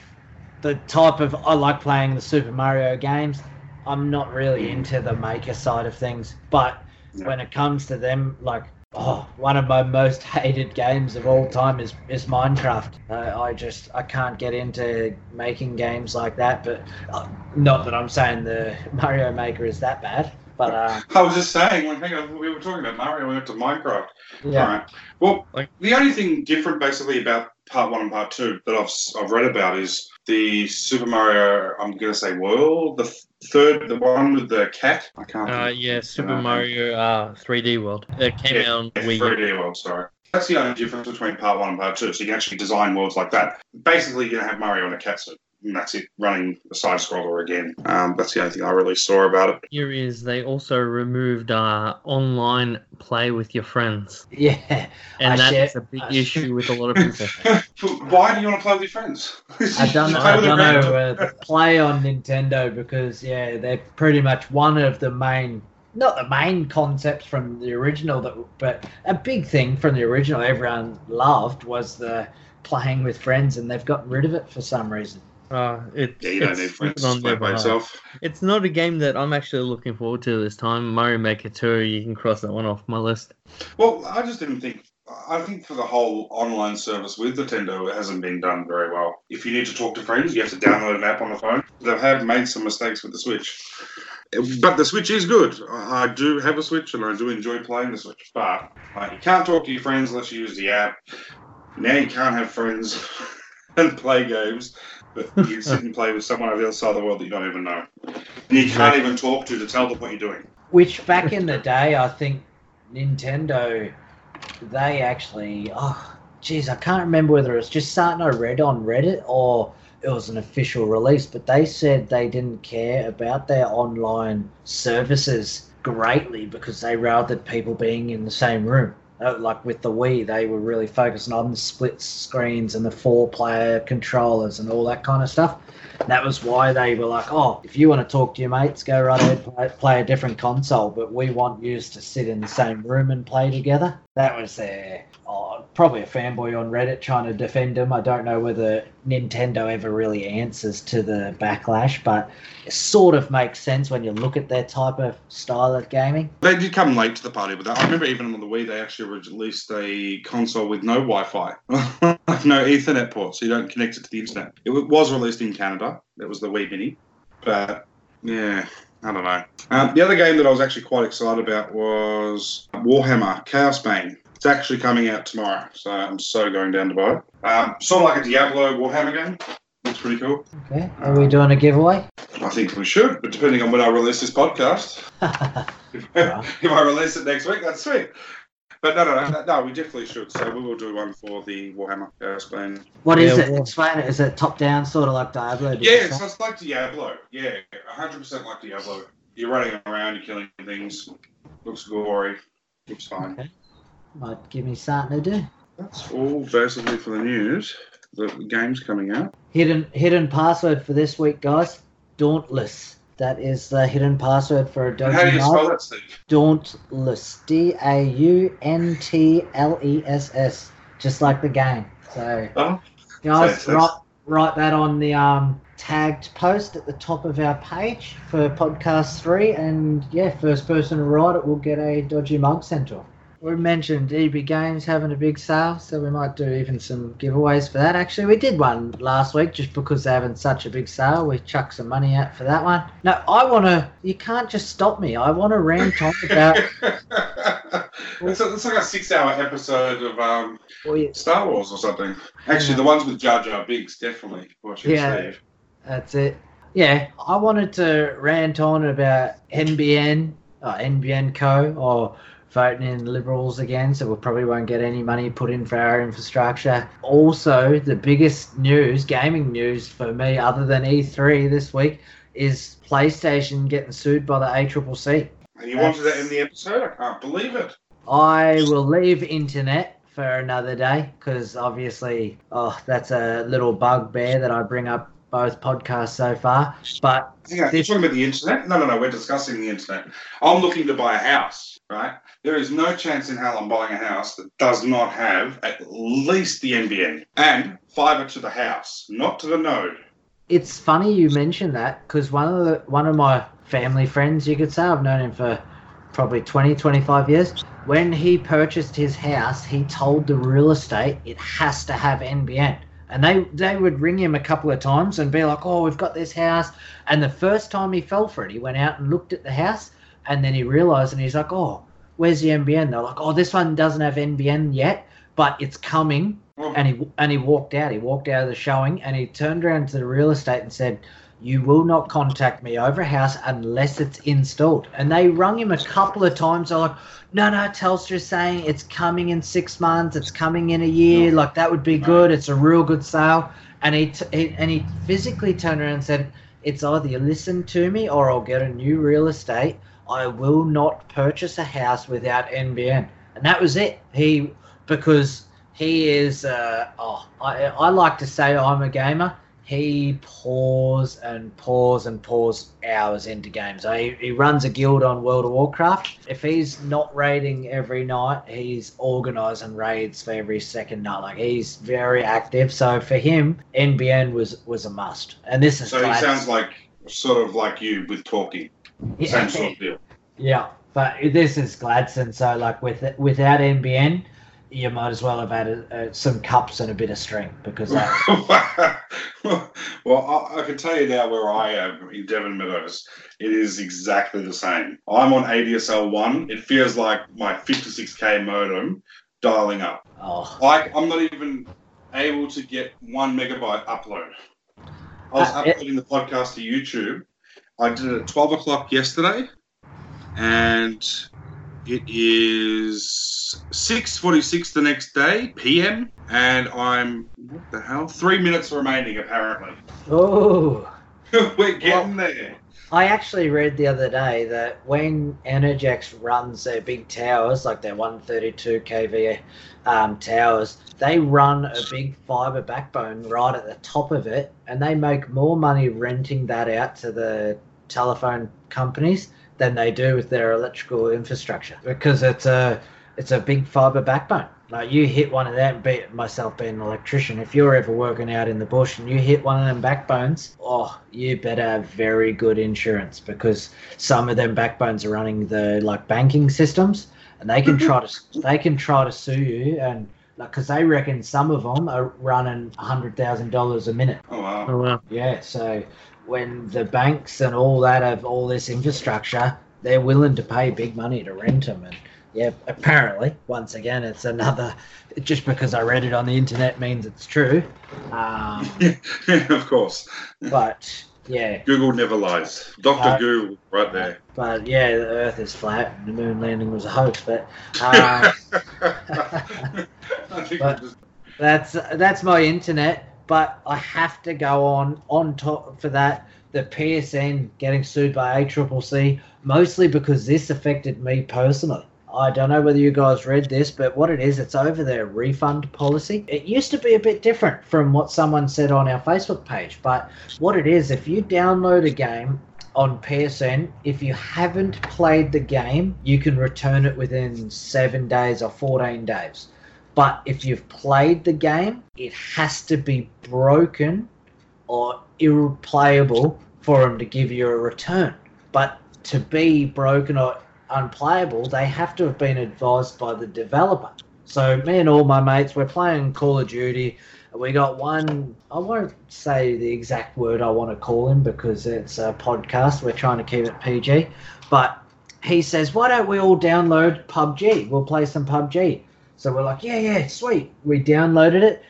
B: the type of I like playing the Super Mario games. I'm not really into the maker side of things, but
A: Yeah.
B: when it comes to them, like oh, one of my most hated games of all time is is Minecraft. Uh, I just I can't get into making games like that. But uh, not that I'm saying the Mario Maker is that bad, but uh,
A: I was just saying, when we were talking about Mario, we went to Minecraft.
B: yeah.
A: All right. Well,
C: Like-
A: the only thing different basically about part one and part two that I've, I've read about is the Super Mario, I'm going to say World, the th- third, the one with the cat. I can't
C: Uh, yeah, Super
A: Uh,
C: Mario uh, 3D World. It came
A: Yeah,
C: out
A: Yeah,
C: Wii
A: 3D World, sorry. That's the only difference between part one and part two. So you can actually design worlds like that. Basically, you're going to have Mario in a cat suit. And that's it, running a side scroller again. Um, that's the only thing I really saw about it.
C: Here is they also removed uh, online play with your friends,
B: Yeah,
C: and
B: I
C: that's
B: share-
C: a big
B: I
C: issue with a lot of people.
A: Why do you want to play with your friends?
B: I don't,
A: Play
B: I don't know uh, the play on Nintendo because yeah, they're pretty much one of the main, not the main concepts from the original, that but a big thing from the original everyone loved was the playing with friends, and they've gotten rid of it for some reason.
C: Uh, it,
A: Yeah, you don't
C: it's
A: need friends to play by yourself.
C: It's not a game that I'm actually looking forward to this time. Mario Maker 2, you can cross that one off my list.
A: Well, I just didn't think. I think for the whole online service with Nintendo, it hasn't been done very well. If you need to talk to friends, you have to download an app on the phone. They have made some mistakes with the Switch. But the Switch is good. I I do have a Switch and I do enjoy playing the Switch. But like, you can't talk to your friends unless you use the app. Now you can't have friends and play games, but you can sit and play with someone on the other side of the world that you don't even know. And you can't even talk to to tell them what you're doing.
B: Which back in the day, I think Nintendo, they actually, oh, geez, I can't remember whether it was just something I read on Reddit or it was an official release, but they said they didn't care about their online services greatly because they railed people being in the same room. Uh, like with the Wii, they were really focusing on the split screens and the four player controllers and all that kind of stuff. That was why they were like, oh, if you want to talk to your mates, go right ahead, play, play a different console, but we want you to sit in the same room and play together. That was their, probably a fanboy on Reddit trying to defend him. I don't know whether Nintendo ever really answers to the backlash, but it sort of makes sense when you look at their type of style of gaming.
A: They did come late to the party with that. I remember even on the Wii, they actually released a console with no Wi-Fi, no Ethernet port, so you don't connect it to the internet. It was released in Canada. That was the Wii Mini, but yeah, I don't know. Um, the other game that I was actually quite excited about was Warhammer Chaos Bane. It's actually coming out tomorrow, so I'm so going down to buy it. Um, sort of like a Diablo Warhammer game. Looks pretty cool.
B: Okay, are we doing a giveaway?
A: I think we should, but depending on when I release this podcast. If, if I release it next week, that's sweet. But no, no, no, no, we definitely should. So we will do one for the Warhammer uh, Spain.
B: What is
C: Yeah,
B: it?
C: well-
B: Explain it. Is it top down, sort of like Diablo?
A: Yeah, so it's like Diablo. Yeah, 100% like Diablo. You're running around, you're killing things. Looks gory. Looks fine.
B: Okay. Might give me something to do.
A: That's all basically for the news. The game's coming out.
B: Hidden hidden password for this week, guys. Dauntless. That is the hidden password for a
A: And how do
B: dodgy
A: you spell that, Steve?
B: Dauntless. D A U N T L E S S. Just like the game. So
A: Oh,
B: guys,
A: so-
B: write, write that on the um tagged post at the top of our page for podcast three, and yeah, first person to write it will get a dodgy mug sent off. We mentioned EB Games having a big sale, so we might do even some giveaways for that. Actually, we did one last week just because they're having such a big sale. We chucked some money out for that one. No, I want to. You can't just stop me. I want to rant on about.
A: it's, a, it's like a six-hour episode of um,
B: well, you-
A: Star Wars or something. Actually, the ones with Jar Jar Binks, definitely.
B: Yeah. That's it. Yeah, I wanted to rant on about NBN, uh, NBN Co. or voting in Liberals again, so we probably won't get any money put in for our infrastructure. Also, the biggest news, gaming news for me, other than E3 this week, is PlayStation getting sued by the ACCC.
A: And you wanted that in the episode? I can't believe it.
B: I will leave internet for another day because obviously, oh, that's a little bugbear that I bring up both podcasts so far. But
A: Hang on, you're talking about the internet? No, no, no, we're discussing the internet. I'm looking to buy a house, right? There is no chance in hell I'm buying a house that does not have at least the NBN and fiber to the house, not to the node.
B: it's funny you mention that because one of the one of my family friends, you could say, I've known him for probably 20, 25 years. When he purchased his house, he told the real estate it has to have NBN. And they, they would ring him a couple of times and be like, oh, we've got this house. And the first time he fell for it, he went out and looked at the house and then he realized and he's like, oh, where's the NBN? They're like, oh, this one doesn't have NBN yet, but it's coming
A: mm.
B: and he and he walked out. He walked out of the showing and he turned around to the real estate and said, "You will not contact me over a house unless it's installed." And they rung him a couple of times. They're like, "No, no, Telstra's saying it's coming in six months. It's coming in a year. Mm. Like that would be good. It's a real good sale." And he, t- he and he physically turned around and said, "It's either you listen to me or I'll get a new real estate. I will not purchase a house without NBN." And that was it. He because he is uh, oh I, I like to say I'm a gamer he pours and pours and pours hours into games he, he runs a guild on world of warcraft if he's not raiding every night he's organizing raids for every second night like he's very active so for him nbn was was a must and this is
A: so he sounds like sort of like you with talking.
B: Yeah.
A: Same sort of deal.
B: Yeah, but this is Gladstone, so like with without NBN, you might as well have added uh, some cups and a bit of string because that,
A: well, I, I can tell you now where I am in Devon Meadows. It is exactly the same. I'm on ADSL one. It feels like my 56k modem dialing up.
B: oh
A: Like I'm not even able to get one megabyte upload. I was
B: Uh, it-
A: uploading the podcast to YouTube. I did it at 12 o'clock yesterday, and it is 6:46 the next day PM, and I'm what the hell? Three minutes remaining apparently.
B: oh.
A: We're getting there.
B: I actually read the other day that when Energex runs their big towers, like their 132 kV um, towers, they run a big fiber backbone right at the top of it, and they make more money renting that out to the telephone companies than they do with their electrical infrastructure because it's a it's a big fiber backbone. Like you hit one of them, be myself being an electrician, if you're ever working out in the bush and you hit one of them backbones, oh, you better have very good insurance because some of them backbones are running the like banking systems, and they can try to mm-hmm. they can try to sue you and like because they reckon some of them are running a hundred thousand dollars a minute.
A: Oh wow.
C: Oh wow.
B: Yeah, so when the banks and all that have all this infrastructure, they're willing to pay big money to rent them. And yeah, apparently, once again, it's another. Just because I read it on the internet means it's true. Um,
A: of course.
B: but yeah,
A: Google never lies. Dr.
B: Uh,
A: Google, right there.
B: but yeah, the Earth is flat and the moon landing was a hoax. But um, But- That's that's my internet, but I have to go on on top for that. The PSN getting sued by ACCC, mostly because this affected me personally. I don't know whether you guys read this, but what it is, it's over their refund policy. It used to be a bit different from what someone said on our Facebook page, but what it is, if you download a game on PSN, if you haven't played the game, you can return it within seven days or 14 days. But if you've played the game, it has to be broken or irreplayable for them to give you a return. But to be broken or unplayable, they have to have been advised by the developer. So me and all my mates, we're playing Call of Duty. We got one. I won't say the exact word I want to call him because it's a podcast. We're trying to keep it PG. But he says, "Why don't we all download PUBG? We'll play some PUBG." So we're like, "Yeah, yeah, sweet." We downloaded it.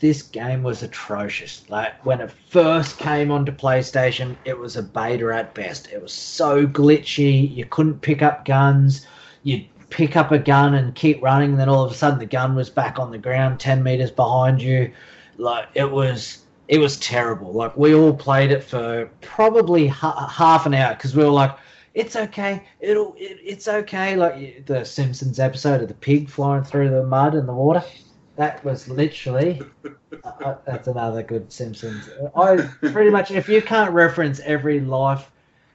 B: This game was atrocious. Like when it first came onto PlayStation, it was a beta at best. It was so glitchy. You couldn't pick up guns. You'd pick up a gun and keep running, and then all of a sudden the gun was back on the ground, ten meters behind you. Like it was, it was terrible. Like we all played it for probably ha- half an hour because we were like, "It's okay, it'll, it, it's okay." Like the Simpsons episode of the pig flying through the mud and the water. That was literally. uh, uh, that's another good Simpsons. I pretty much, if you can't reference every life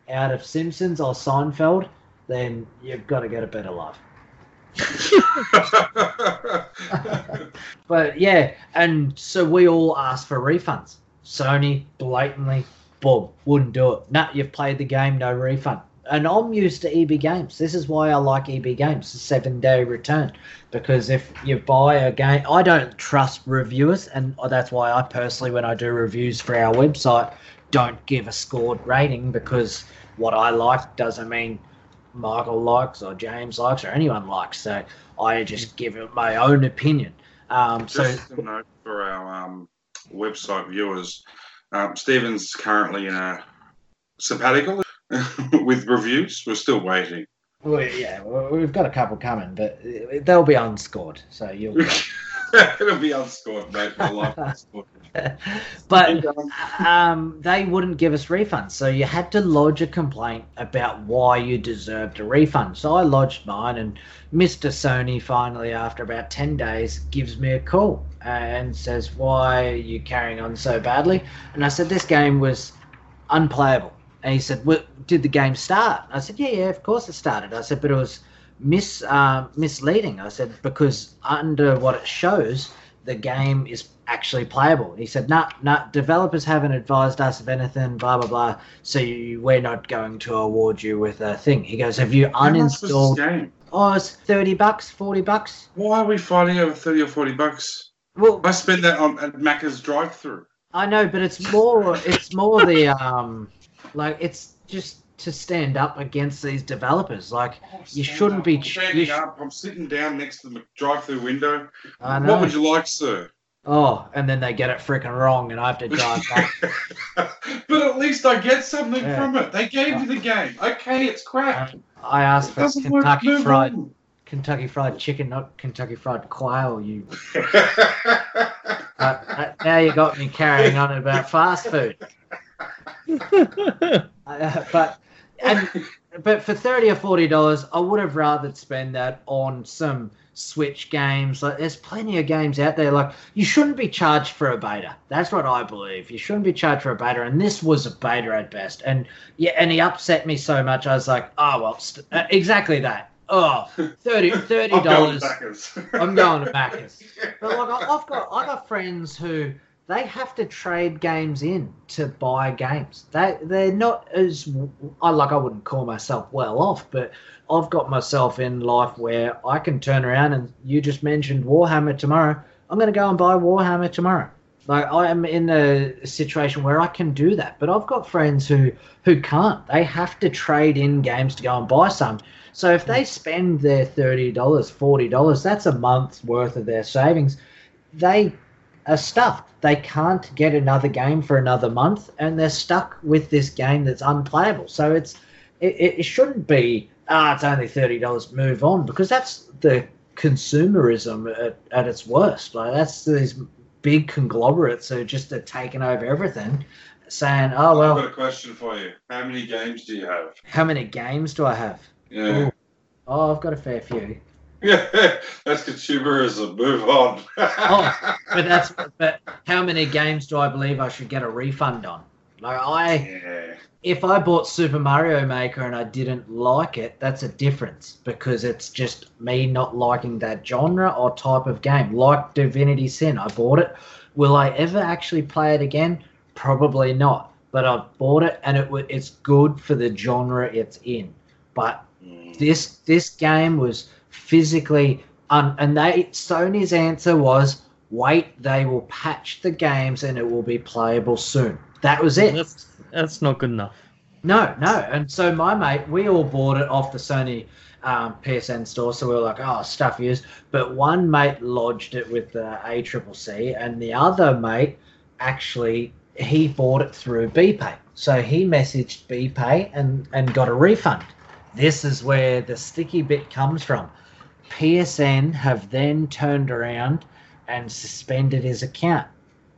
B: out of Simpsons or Seinfeld, then you've got to get a better life. but yeah, and so we all asked for refunds. Sony blatantly, boom, wouldn't do it. Nah, you've played the game, no refund. And I'm used to EB Games. This is why I like EB Games, the seven day return. Because if you buy a game, I don't trust reviewers, and that's why I personally, when I do reviews for our website, don't give a scored rating because what I like doesn't mean Michael likes or James likes or anyone likes. So I just give it my own opinion. Um, so
A: a note for our um, website viewers, um, Stephen's currently in a sabbatical with reviews. We're still waiting.
B: well, yeah, we've got a couple coming, but they'll be unscored. So you'll.
A: It'll be unscored, mate. My life unscored.
B: but um, they wouldn't give us refunds. So you had to lodge a complaint about why you deserved a refund. So I lodged mine, and Mr. Sony finally, after about 10 days, gives me a call and says, Why are you carrying on so badly? And I said, This game was unplayable. And he said, well, Did the game start? I said, Yeah, yeah, of course it started. I said, But it was mis uh, misleading. I said, Because under what it shows, the game is actually playable. He said, "Nah, nah. Developers haven't advised us of anything. Blah blah blah. So you, we're not going to award you with a thing." He goes, "Have you
A: How much was
B: uninstalled?"
A: this game?
B: Oh, it's thirty bucks, forty bucks.
A: Why are we fighting over 30 or 40 bucks?
B: Well,
A: I spend that on at Macca's drive through.
B: I know, but it's more. It's more the um, like it's just to stand up against these developers. Like You shouldn't be
A: I'm standing
B: sh-
A: up. I'm sitting down next to the drive through window.
B: I know.
A: What would you like, sir?
B: Oh, and then they get it freaking wrong, and I have to drive back.
A: but at least I get something
B: Yeah.
A: from it. They gave you the game. Okay, it's crap.
B: Um, I asked
A: It
B: for
A: work.
B: Kentucky fried
A: on.
B: Kentucky fried chicken, not Kentucky fried quail. You uh, uh, now you got me carrying on about fast food. Uh, but and but for thirty or forty dollars, I would have rather spend that on some Switch games. Like there's plenty of games out there. Like you shouldn't be charged for a beta. That's what I believe. You shouldn't be charged for a beta, and this was a beta at best. And yeah, and he upset me so much. I was like, oh well, st- uh, exactly that. Oh, 30 thirty
A: I'm going
B: dollars.
A: backwards.
B: I'm going to Macca's. But like I've got I got friends who they have to trade games in to buy games. They they're not as I like I wouldn't call myself well off, but I've got myself in life where I can turn around and you just mentioned Warhammer tomorrow. I'm going to go and buy Warhammer tomorrow. Like I am in a situation where I can do that, but I've got friends who who can't. They have to trade in games to go and buy some. So if they spend their thirty dollars, forty dollars, that's a month's worth of their savings. They are stuffed. They can't get another game for another month, and they're stuck with this game that's unplayable. So it's it, it shouldn't be ah, it's only thirty dollars. Move on because that's the consumerism at, at its worst. Like that's these big conglomerates who just are taking over everything, saying, "Oh well."
A: I've got a question for you. How many games do you have?
B: how many games do I have?
A: Yeah.
B: Oh, I've got a fair few.
A: Yeah, that's consumerism. Move on.
B: Oh, But that's but how many games do I believe I should get a refund on? Like I
A: yeah.
B: if I bought Super Mario Maker and I didn't like it, that's a difference because it's just me not liking that genre or type of game. Like Divinity Sin, I bought it. Will I ever actually play it again? Probably not. But I bought it and it it's good for the genre it's in. But
A: Mm.
B: this this game was physically un- and they Sony's answer was wait they will patch the games and it will be playable soon. That was it.
C: That's that's not good enough.
B: No, no. And so my mate, we all bought it off the Sony um, PSN store. So we were like, oh, stuff used. But one mate lodged it with the ACCC, and the other mate actually he bought it through BPay. So he messaged BPay and and got a refund. This is where the sticky bit comes from. PSN have then turned around and suspended his account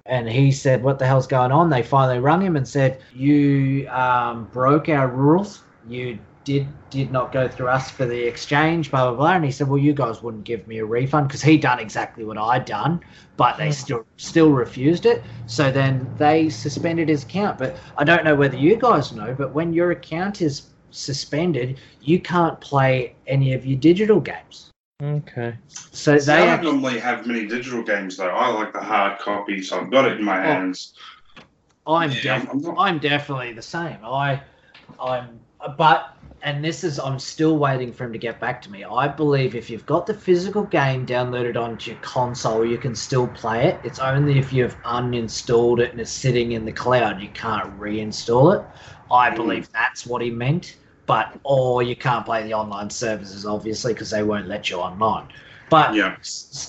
B: and he said, "What the hell's going on?" They finally rung him and said, "You um, broke our rules. You did did not go through us for the exchange, blah blah blah." And he said, "Well, you guys wouldn't give me a refund because he'd done exactly what I'd done, but they still still refused it. So then they suspended his account. But I don't know whether you guys know, but when your account is suspended, you can't play any of your digital games.
C: Okay.
B: So
A: See, I
B: they
A: don't normally have many digital games though. I like the hard copy, so I've got it in my hands.
B: I'm
A: Yeah,
B: def-
A: I'm- I'm not-
B: I'm definitely the same. I I'm but and this is I'm still waiting for him to get back to me. I believe if you've got the physical game downloaded onto your console, you can still play it. It's only if you've uninstalled it and it's sitting in the cloud you can't reinstall it. I
A: Mm.
B: believe that's what he meant. But or you can't play the online services obviously because they won't let you online. But
A: Yeah.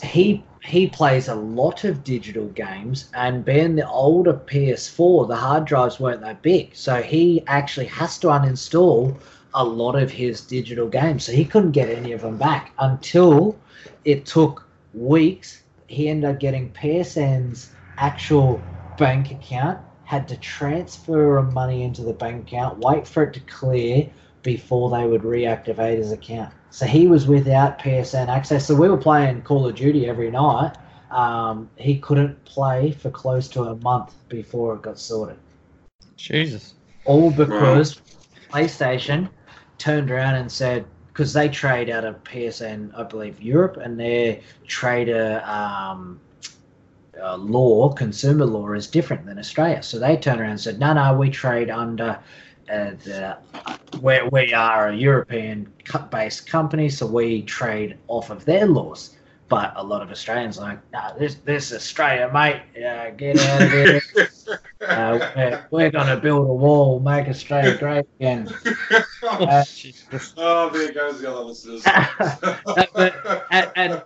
B: he he plays a lot of digital games and being the older ps4 the hard drives weren't that big so he actually has to uninstall a lot of his digital games so he couldn't get any of them back until it took weeks he ended up getting psn's actual bank account had to transfer money into the bank account wait for it to clear before they would reactivate his account. So he was without PSN access. So we were playing Call of Duty every night. Um, he couldn't play for close to a month before it got sorted.
C: Jesus.
B: All because PlayStation turned around and said, because they trade out of PSN, I believe, Europe, and their trader um, uh, law, consumer law, is different than Australia. So they turned around and said, no, no, we trade under uh, where we are a European based company, so we trade off of their laws. But a lot of Australians are like, nah, this this Australia, mate, uh, get out of here. Uh, we're, we're going to build a wall, make Australia great again. Uh,
A: oh, there goes the other listeners.
B: and- and-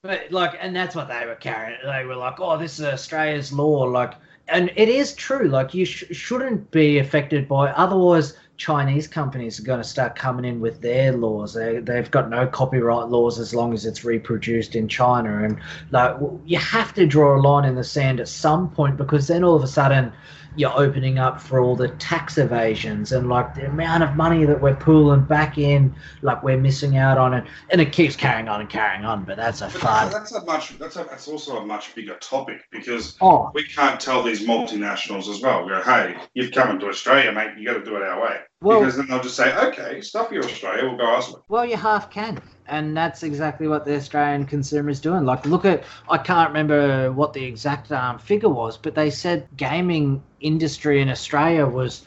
B: But like, and that's what they were carrying. They were like, "Oh, this is Australia's law." Like, and it is true. Like, you sh- shouldn't be affected by. Otherwise, Chinese companies are going to start coming in with their laws. They they've got no copyright laws as long as it's reproduced in China. And like, you have to draw a line in the sand at some point because then all of a sudden you're opening up for all the tax evasions and like the amount of money that we're pooling back in, like we're missing out on it, and it keeps carrying on and carrying on. But that's a fun.
A: that's a much. That's a. That's also a much bigger topic because
B: Oh,
A: we can't tell these multinationals as well. We go, hey, you've come into Australia, mate. You got to do it our way.
B: Well-
A: because then they'll just say, okay, stuff your Australia. We'll go elsewhere.
B: well, you half can, and that's exactly what the Australian consumer is doing. Like, look at I can't remember what the exact um, figure was, but they said gaming industry in Australia was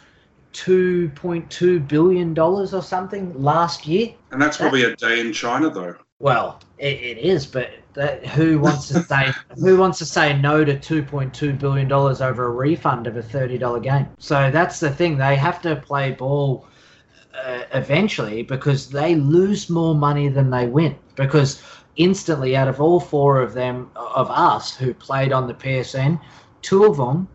B: two point two billion dollars or something last year.
A: And that's probably a day in China, though.
B: Well, it, it is, but that, who wants to say who wants to say no to two point two billion dollars over a refund of a thirty dollar game? So that's the thing; they have to play ball uh, eventually because they lose more money than they win. Because instantly, out of all four of them of us who played on the PSN, two of them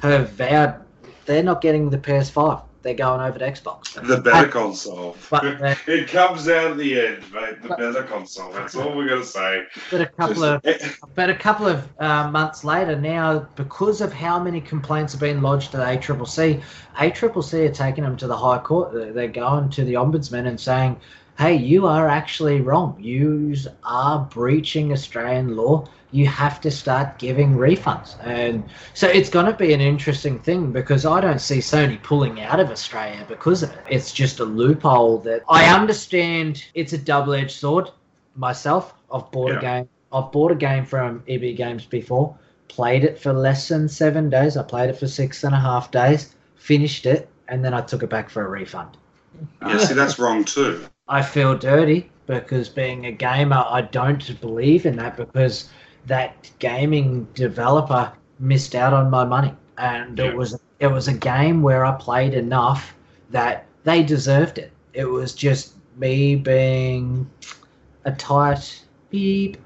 B: have vowed they're not getting the PS5; they're going over to Xbox.
A: The better console.
B: But, uh,
A: it comes down to the end, mate. The better console. That's all we're gonna say.
B: but a couple of But a couple of uh, months later, now because of how many complaints have been lodged to the ACCC, ACCC are taking them to the High Court. They're- They're going to the Ombudsman and saying, hey, you are actually wrong. You are breaching Australian law. You have to start giving refunds. And so it's going to be an interesting thing because I don't see Sony pulling out of Australia because of it. It's just a loophole that I understand it's a double edged sword. Myself, I've bought
A: Yeah.
B: a game. I've bought a game from EB Games before, played it for less than seven days. I played it for six and a half days, finished it, and then I took it back for a refund.
A: Yeah, see, that's wrong too.
B: I feel dirty because being a gamer, I don't believe in that because that gaming developer missed out on my money, and
A: Yeah.
B: it was it was a game where I played enough that they deserved it. It was just me being a tight beep.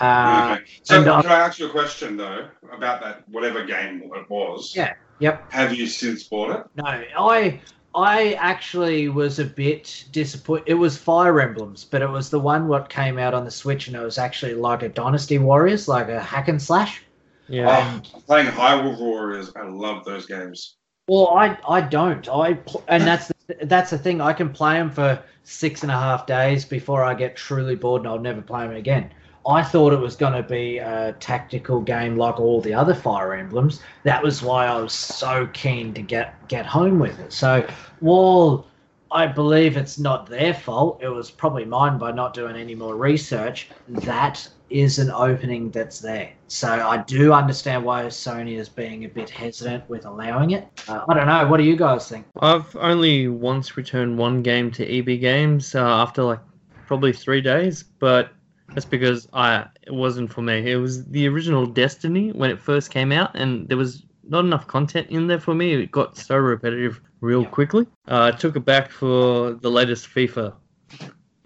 B: Uh,
A: okay. So, can I ask you a question though about that whatever game it was?
B: Yeah. Yep.
A: Have you since bought it?
B: No, I I actually was a bit disappointed. It was Fire Emblems, but it was the one what came out on the Switch, and it was actually like a Dynasty Warriors, like a hack and slash.
C: Yeah.
A: Oh, playing Hyrule Warriors, I love those games.
B: Well, I I don't. I and that's the, that's the thing. I can play them for six and a half days before I get truly bored, and I'll never play them again. I thought it was going to be a tactical game like all the other Fire Emblems. That was why I was so keen to get get home with it. So while I believe it's not their fault, it was probably mine by not doing any more research. That is an opening that's there. So I do understand why Sony is being a bit hesitant with allowing it. Uh, I don't know. What do you guys think?
C: I've only once returned one game to EB Games uh, after like probably three days, but that's because I it wasn't for me. It was the original Destiny when it first came out, and there was not enough content in there for me. It got so repetitive real
B: Yeah.
C: quickly. Uh, I took it back for the latest FIFA.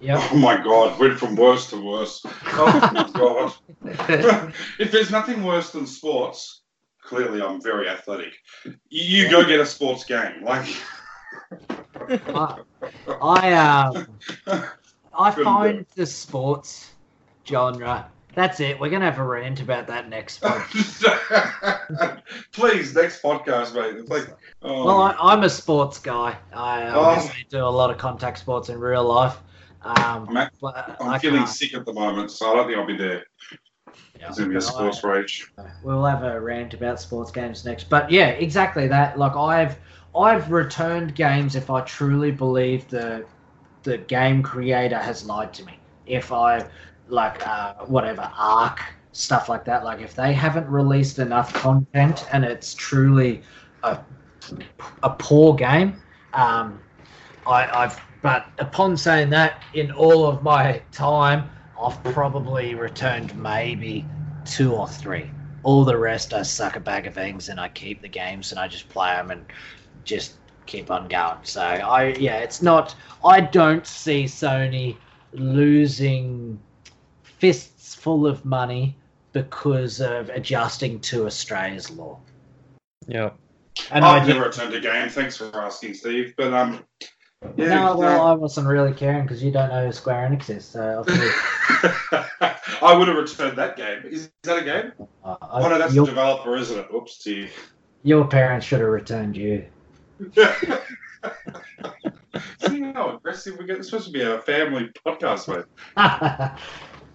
B: Yep.
A: Oh my god, went from worse to worse. Oh my god. if there's nothing worse than sports, clearly I'm very athletic. You, you go get a sports game. Like
B: I, I um, I find the sports genre. That's it. We're gonna have a rant about that next.
A: Please, next podcast, mate. It's like oh,
B: Well, I, I'm a sports guy. I
A: Oh.
B: do a lot of contact sports in real life. Um,
A: I'm, at-
B: but
A: I'm feeling
B: can't.
A: sick at the moment, so I don't think I'll be there.
B: Yeah.
A: It's gonna be a sports rage.
B: We'll have a rant about sports games next. But yeah, exactly that. Like I've I've returned games if I truly believe the the game creator has lied to me. If I like uh, whatever arc stuff like that. Like if they haven't released enough content and it's truly a a poor game, um, I, I've but upon saying that, in all of my time, I've probably returned maybe two or three. All the rest, I suck a bag of eggs and I keep the games and I just play them and just keep on going. So I, yeah, it's not. I don't see Sony losing fists full of money because of adjusting to Australia's law.
C: Yeah.
B: And I
A: I've
B: did-
A: never returned a game. Thanks for asking, Steve. But um, yeah,
B: no, well,
A: no.
B: I wasn't really caring because you don't know who Square Enix is. So
A: I would have returned that game. Is that a game?
B: uh,
A: Oh no, that's
B: your,
A: the developer, isn't it? Oops, Steve.
B: your parents should have returned you.
A: See how aggressive we get. It's supposed to be a family podcast, mate.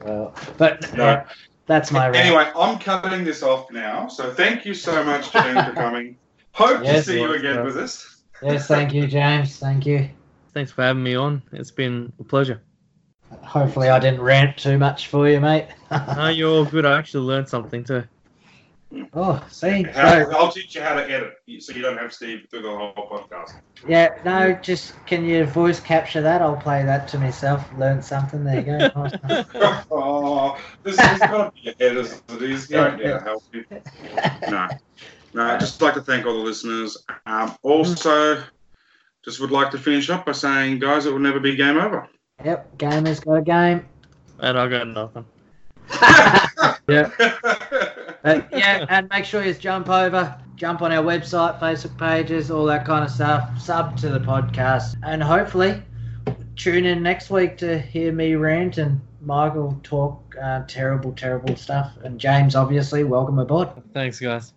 B: well, but
A: No.
B: that's my rant.
A: Anyway, I'm cutting this off now. So thank you so much, Jane, for coming. Hope to
B: Yes,
A: see you again
C: uh,
A: with us.
B: Yes, thank you, James. Thank you.
C: Thanks for having me on. It's been a pleasure.
B: Hopefully, I didn't rant too much for you, mate.
C: No, you're all good. I actually learned something too.
B: Oh, see,
A: How,
B: so,
A: I'll teach you how to edit, so you don't have Steve through the whole podcast.
B: yeah, no, just can you voice capture that? I'll play that to myself. Learn something. There you go.
A: oh, this is got to be ahead as it is. You don't to help you. No, no. I'd just like to thank all the listeners. Um, also, just would like to finish up by saying, guys, it will never be game over.
B: yep, gamers got a game.
C: And I got nothing.
B: Yeah. But yeah, and make sure you jump over, jump on our website, Facebook pages, all that kind of stuff. Sub to the podcast, and hopefully tune in next week to hear me rant and Michael talk uh, terrible, terrible stuff. And James, obviously, welcome aboard.
C: Thanks, guys.